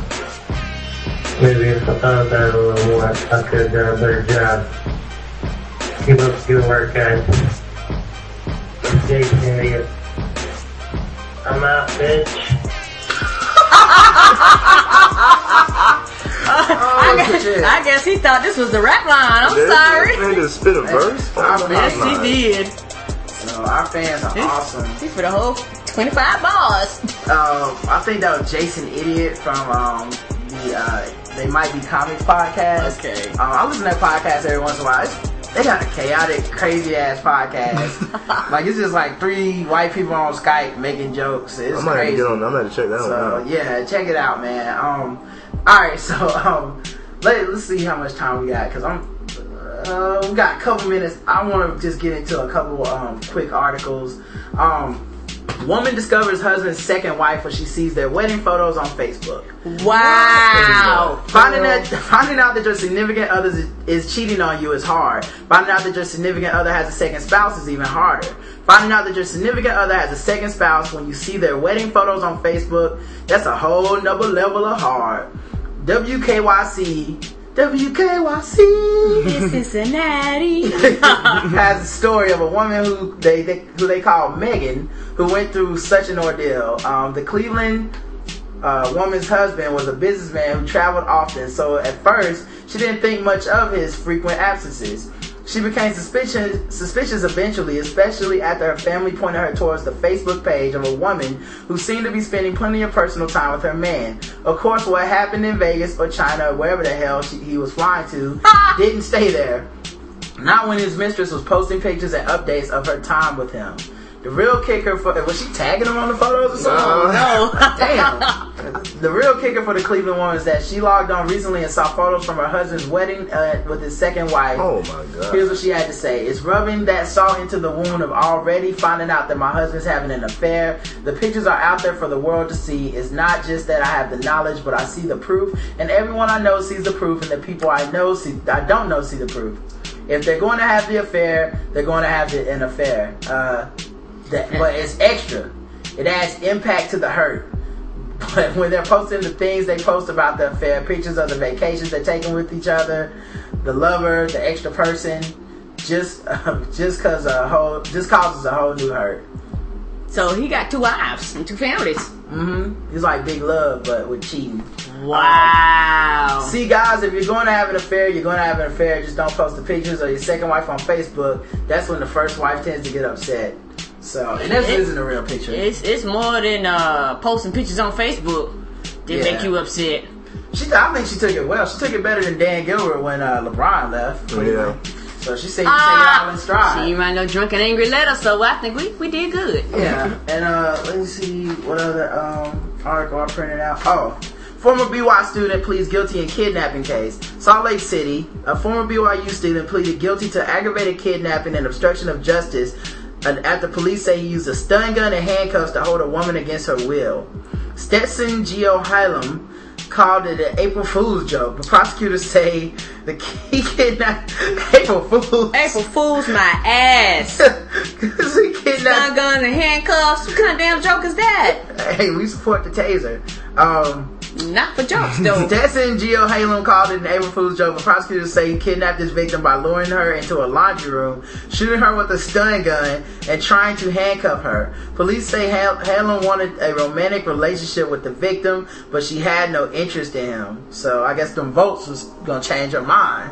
maybe if I thought about it a little more, I could have done a better job. Keep up the good work, guys. Jason Elliott. I'm out, bitch. I, guess. I guess he thought this was the rap line. I'm This- sorry. This nigga spit a verse. I Oh, Yes, my he did. So our fans are awesome. He's for the whole 25 bars. Um, I think that was Jason Idiot from um, the uh, They Might Be Comics podcast. Okay. Um, I listen to that podcast every once in a while. It's, they got a chaotic, crazy ass podcast. like it's just like three white people on Skype making jokes. It's I might have to crazy. on. I'm gonna check that one So out. yeah, check it out, man. Um, all right, so um, let let's see how much time we got because I'm. Uh, we got a couple minutes. I want to just get into a couple um quick articles. Um, woman discovers husband's second wife when she sees their wedding photos on Facebook. Wow. Finding that finding out that your significant other is, is cheating on you is hard. Finding out that your significant other has a second spouse is even harder. Finding out that your significant other has a second spouse when you see their wedding photos on Facebook, that's a whole nother level of hard. WKYC WKYC In Cincinnati. has a story of a woman who they, they who they call Megan, who went through such an ordeal. Um, the Cleveland uh, woman's husband was a businessman who traveled often, so at first she didn't think much of his frequent absences. She became suspicious, suspicious eventually, especially after her family pointed her towards the Facebook page of a woman who seemed to be spending plenty of personal time with her man. Of course, what happened in Vegas or China or wherever the hell she, he was flying to didn't stay there. Not when his mistress was posting pictures and updates of her time with him. The real kicker for was she tagging him on the photos or something? No. Damn. The real kicker for the Cleveland woman is that she logged on recently and saw photos from her husband's wedding uh, with his second wife. Oh my god. Here's what she had to say. It's rubbing that salt into the wound of already finding out that my husband's having an affair. The pictures are out there for the world to see. It's not just that I have the knowledge, but I see the proof. And everyone I know sees the proof, and the people I know see, I don't know see the proof. If they're going to have the affair, they're going to have the, an affair. Uh, that, but it's extra. It adds impact to the hurt. But when they're posting the things they post about the affair, pictures of the vacations they're taking with each other, the lover, the extra person, just just cause a whole just causes a whole new hurt. So he got two wives and two families. Mm-hmm. He's like big love, but with cheating. Wow. See, guys, if you're going to have an affair, you're going to have an affair. Just don't post the pictures of your second wife on Facebook. That's when the first wife tends to get upset. So, and this It- isn't a real picture. It's it's more than uh, posting pictures on Facebook that Yeah. make you upset. She, I think she took it well. She took it better than Dan Gilbert when uh, LeBron left. Yeah. So she said she take it all in stride." She stride. might know drunk and angry letter, so I think we, we did good. Yeah, and uh, let me see what other um, article I printed out. Oh, Former BYU student pleads guilty in kidnapping case. Salt Lake City, a former BYU student pleaded guilty to aggravated kidnapping and obstruction of justice and after police say he used a stun gun and handcuffs to hold a woman against her will. Stetson Geo Hylam called it an April Fool's joke, but prosecutors say the he kidnapped April Fool's. April Fool's my ass. Cause he kidnapped Stun gun and handcuffs. What kind of damn joke is that? Hey, we support the taser. Um, Not for jokes though. Stetson Geo Halen called it an April Fool's joke, but prosecutors say he kidnapped his victim by luring her into a laundry room, shooting her with a stun gun, and trying to handcuff her. Police say Hal- Halen wanted a romantic relationship with the victim, but she had no interest in him. So I guess them votes was gonna change her mind.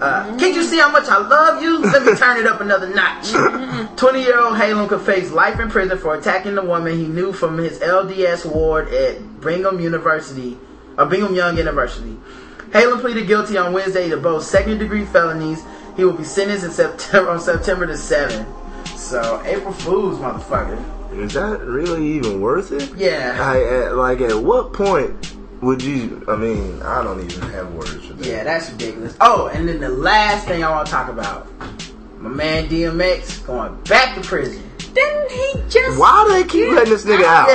Uh, can't you see how much I love you? Let me turn it up another notch. 20 year old Halem could face life in prison for attacking the woman he knew from his LDS ward at Brigham University, or Brigham Young University. Halem pleaded guilty on Wednesday to both second degree felonies. He will be sentenced in September on September the 7th. So, April Fool's, motherfucker. Is that really even worth it? Yeah. I, at, like, at what point would you? I mean, I don't even have words for that. Yeah, that's ridiculous. Oh, and then the last thing I want to talk about my man DMX going back to prison. Didn't he just? Why do they keep letting this nigga out?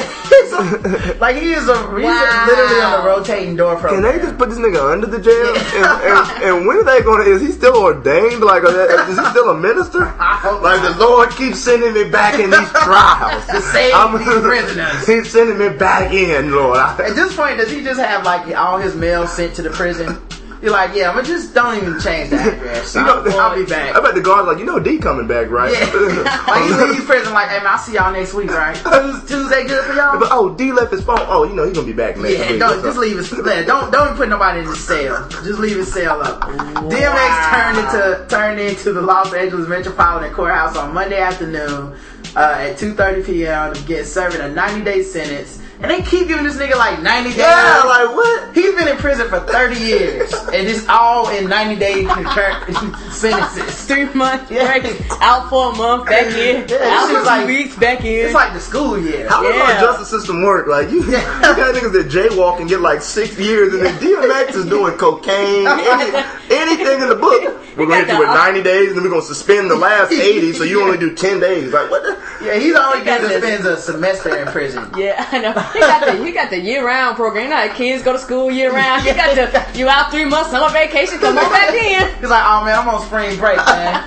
like he is a he's Wow. literally on a rotating door from. Can they just put this nigga under the jail? And, and, and when are they gonna? Is he still ordained? Like, are they- is he still a minister? Like the Lord keeps sending me back in these trials To save these prisoners. He's sending me back in, Lord. At this point, does he just have like all his mail sent to the prison? You're like, yeah, but just don't even change the address. You know, I'll, I'll be back. I bet the guard's like, you know, D coming back, right? Yeah. like he leaves prison like, hey man, I'll see y'all next week, right? Tues- Tuesday good for y'all? But oh, D left his phone. Oh, you know he's gonna be back next Yeah, week. don't just leave his yeah, don't don't put nobody in his cell. Just leave his cell up. DMX turned into turned into the Los Angeles Metropolitan Courthouse on Monday afternoon uh, at 2:30 p.m. to get serving a 90 day sentence. And they keep giving this nigga like 90 days. Yeah, like what? He's been in prison for 30 years, and it's all in 90 day sentences. Three months Yeah. break, out for a month, back in, Yeah, this out shit's for like- two weeks, back in. It's like the school year. How does Yeah. our justice system work? Like you, you got niggas that jaywalk and get like six years, and then DMX is doing cocaine, any, anything in the book. We're gonna hit you with ninety days, and then we're gonna suspend the last eighty, so you only do ten days. Like what? The? Yeah, he's the only He got dude that a semester in prison. Yeah, I know. He got the he got the year round program. You know how kids go to school year round. He got the you out three months, summer vacation, come on back in. He's like, oh man, I'm on spring break, man.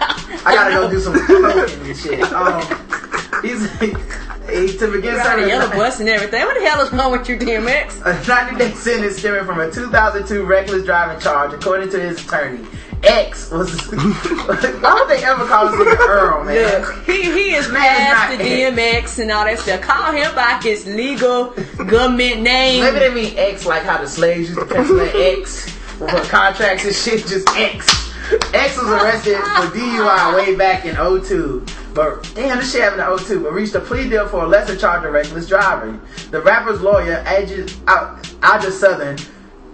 I gotta go do some cocaine and shit. Um, he's he, to begin Got a serving yellow bus and everything. What the hell is wrong with you, DMX? a 90 day sentence stemming from a 2002 reckless driving charge, according to his attorney. X was. why would they ever call this nigga Earl, man? Look, he he is Man, past the not DMX and all that stuff. Call him by his legal government name. Maybe they mean X like how the slaves used to pencil in X for contracts and shit, just X. X was arrested for DUI way back in 02. But damn, this shit happened in 02, but reached a plea deal for a lesser charge of reckless driving. The rapper's lawyer, Aja Aja Southern,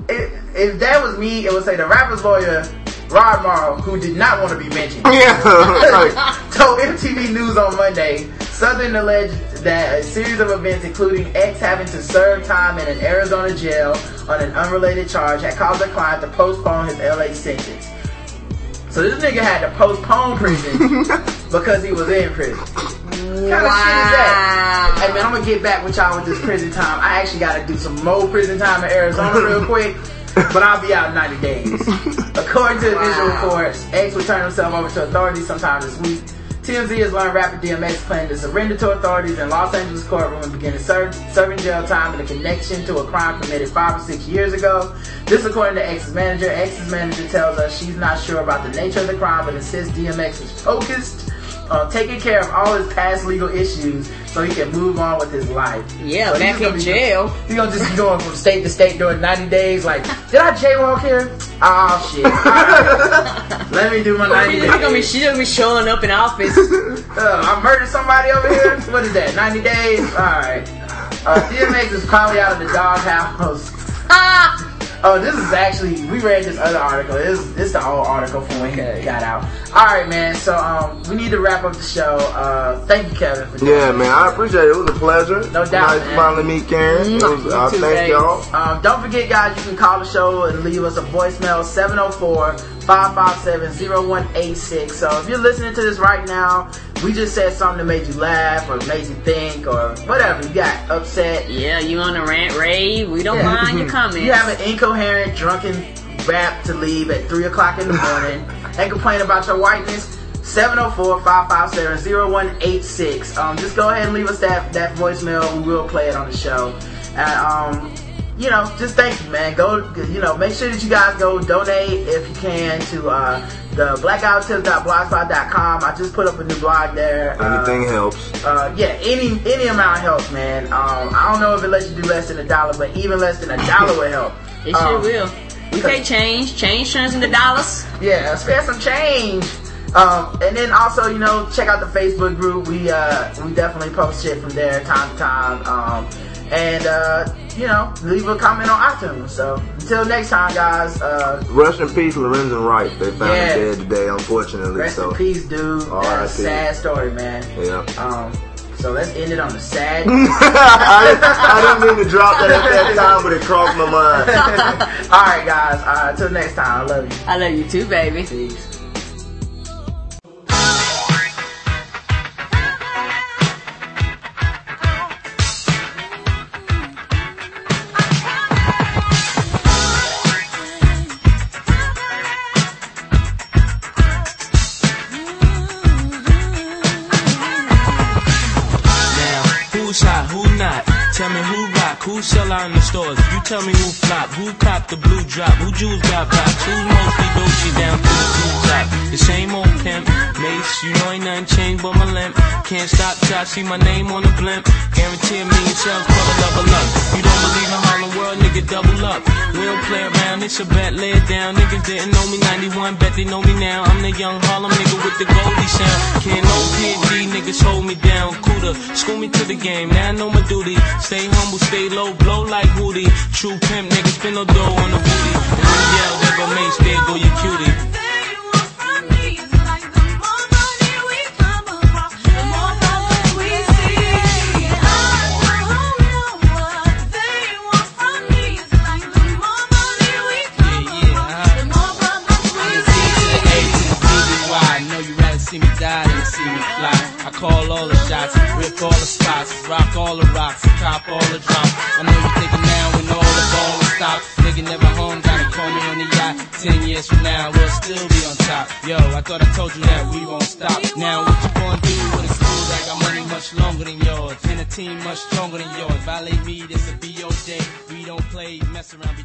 if, if that was me, it would say the rapper's lawyer, Rod Morrow, who did not want to be mentioned. Yeah, like, told MTV News on Monday, Southern alleged that a series of events, including X having to serve time in an Arizona jail on an unrelated charge, had caused the client to postpone his LA sentence. So this nigga had to postpone prison because he was in prison. What kind of shit is that? Hey man, I'm gonna get back with y'all with this prison time. I actually gotta do some more prison time in Arizona real quick. But I'll be out in 90 days. According to the initial reports, X will turn himself over to authorities sometime this week. TMZ has learned rapper DMX planned to surrender to authorities in Los Angeles courtroom and begin ser- serving jail time in a connection to a crime committed five or six years ago. This according to X's manager. X's manager tells us she's not sure about the nature of the crime, but insists DMX is focused on taking care of all his past legal issues so he can move on with his life. Yeah, So back in jail. He's gonna just be going from state to state during 90 days. Like, did I jaywalk here? Oh shit! All right. Let me do my 90 She's days. gonna be she's gonna be showing up in office. Uh, I murdered somebody over here. What is that? 90 days? Alright. Uh, DMX is probably out of the doghouse. ah, Oh, this is actually we read this other article. This this the old article from when he got out. All right, man. So um, we need to wrap up the show. Uh, thank you, Kevin. For Yeah, man, I appreciate it. It was a pleasure. No doubt, Nice man. finally meet Karen. It was, You uh, too, thank babe. y'all. Um, don't forget, guys, you can call the show and leave us a voicemail 704 557 0186. So if you're listening to this right now, we just said something that made you laugh or made you think or whatever. You got upset. Yeah, you on a rant rave. We don't Yeah. mind your comments. You have an incoherent, drunken rap to leave at 3 o'clock in the morning and complain about your whiteness. 704-557-0186. Um, just go ahead and leave us that, that voicemail. We will play it on the show. And, um, you know, just thank you, man. Go, you know, make sure that you guys go donate if you can to uh, the blackouttips.blogspot.com. I just put up a new blog there. Uh, Anything helps. uh, yeah, any any amount helps, man. Um, I don't know if it lets you do less than a dollar, but even less than a dollar will help. It sure Um, will. We pay change. Change turns into dollars. Yeah, spare some change. Um, and then also, you know, check out the Facebook group. We uh, we definitely post shit from there time to time. Um, and uh, you know, leave a comment on iTunes. So until next time, guys. Uh, Rest in peace, Lorenzen Wright. They found Yeah. him dead today, unfortunately. rest so in peace, dude. That's a sad story, man. Yeah. Um, so let's end it on a sad. I, didn't, I didn't mean to drop that at that time, but it crossed my mind. All right, guys. Uh, until next time, I love you. I love you too, baby. Peace. Rock, in the stores. You tell me who flop, who cop the blue drop, who jewels got pops, who's mostly Dolce down to the blue top. The same old pimp, mace, you know ain't nothing changed but my limp. Can't stop till I see my name on the blimp. Guarantee me sales for the level up. You don't believe in Harlem World, nigga, double up. We don't play around, it's a bet, lay it down. Niggas didn't know me 91, bet they know me now. I'm the young Harlem nigga with the Goldie sound. Can't no PD, niggas hold me down. Cooler, school me to the game, now I know my duty. Stay humble, stay low, blow like Woody. True pimp, niggas spin no dough on the booty. And yell, there go Mace, there go your cutie. I know you rather see me die than see me fly. I call all the shots, rip all the spots, rock all the rocks, cop all the drops. I know you thinking now when all the ball will stop. Nigga never home, gotta call me on the yacht. Ten years from now, we'll still be on top. Yo, I thought I told you that we won't stop. Now what you gonna do when it's cool? I got money much longer than yours, and a team much stronger than yours. Violate me, this a BO day. We don't play, mess around,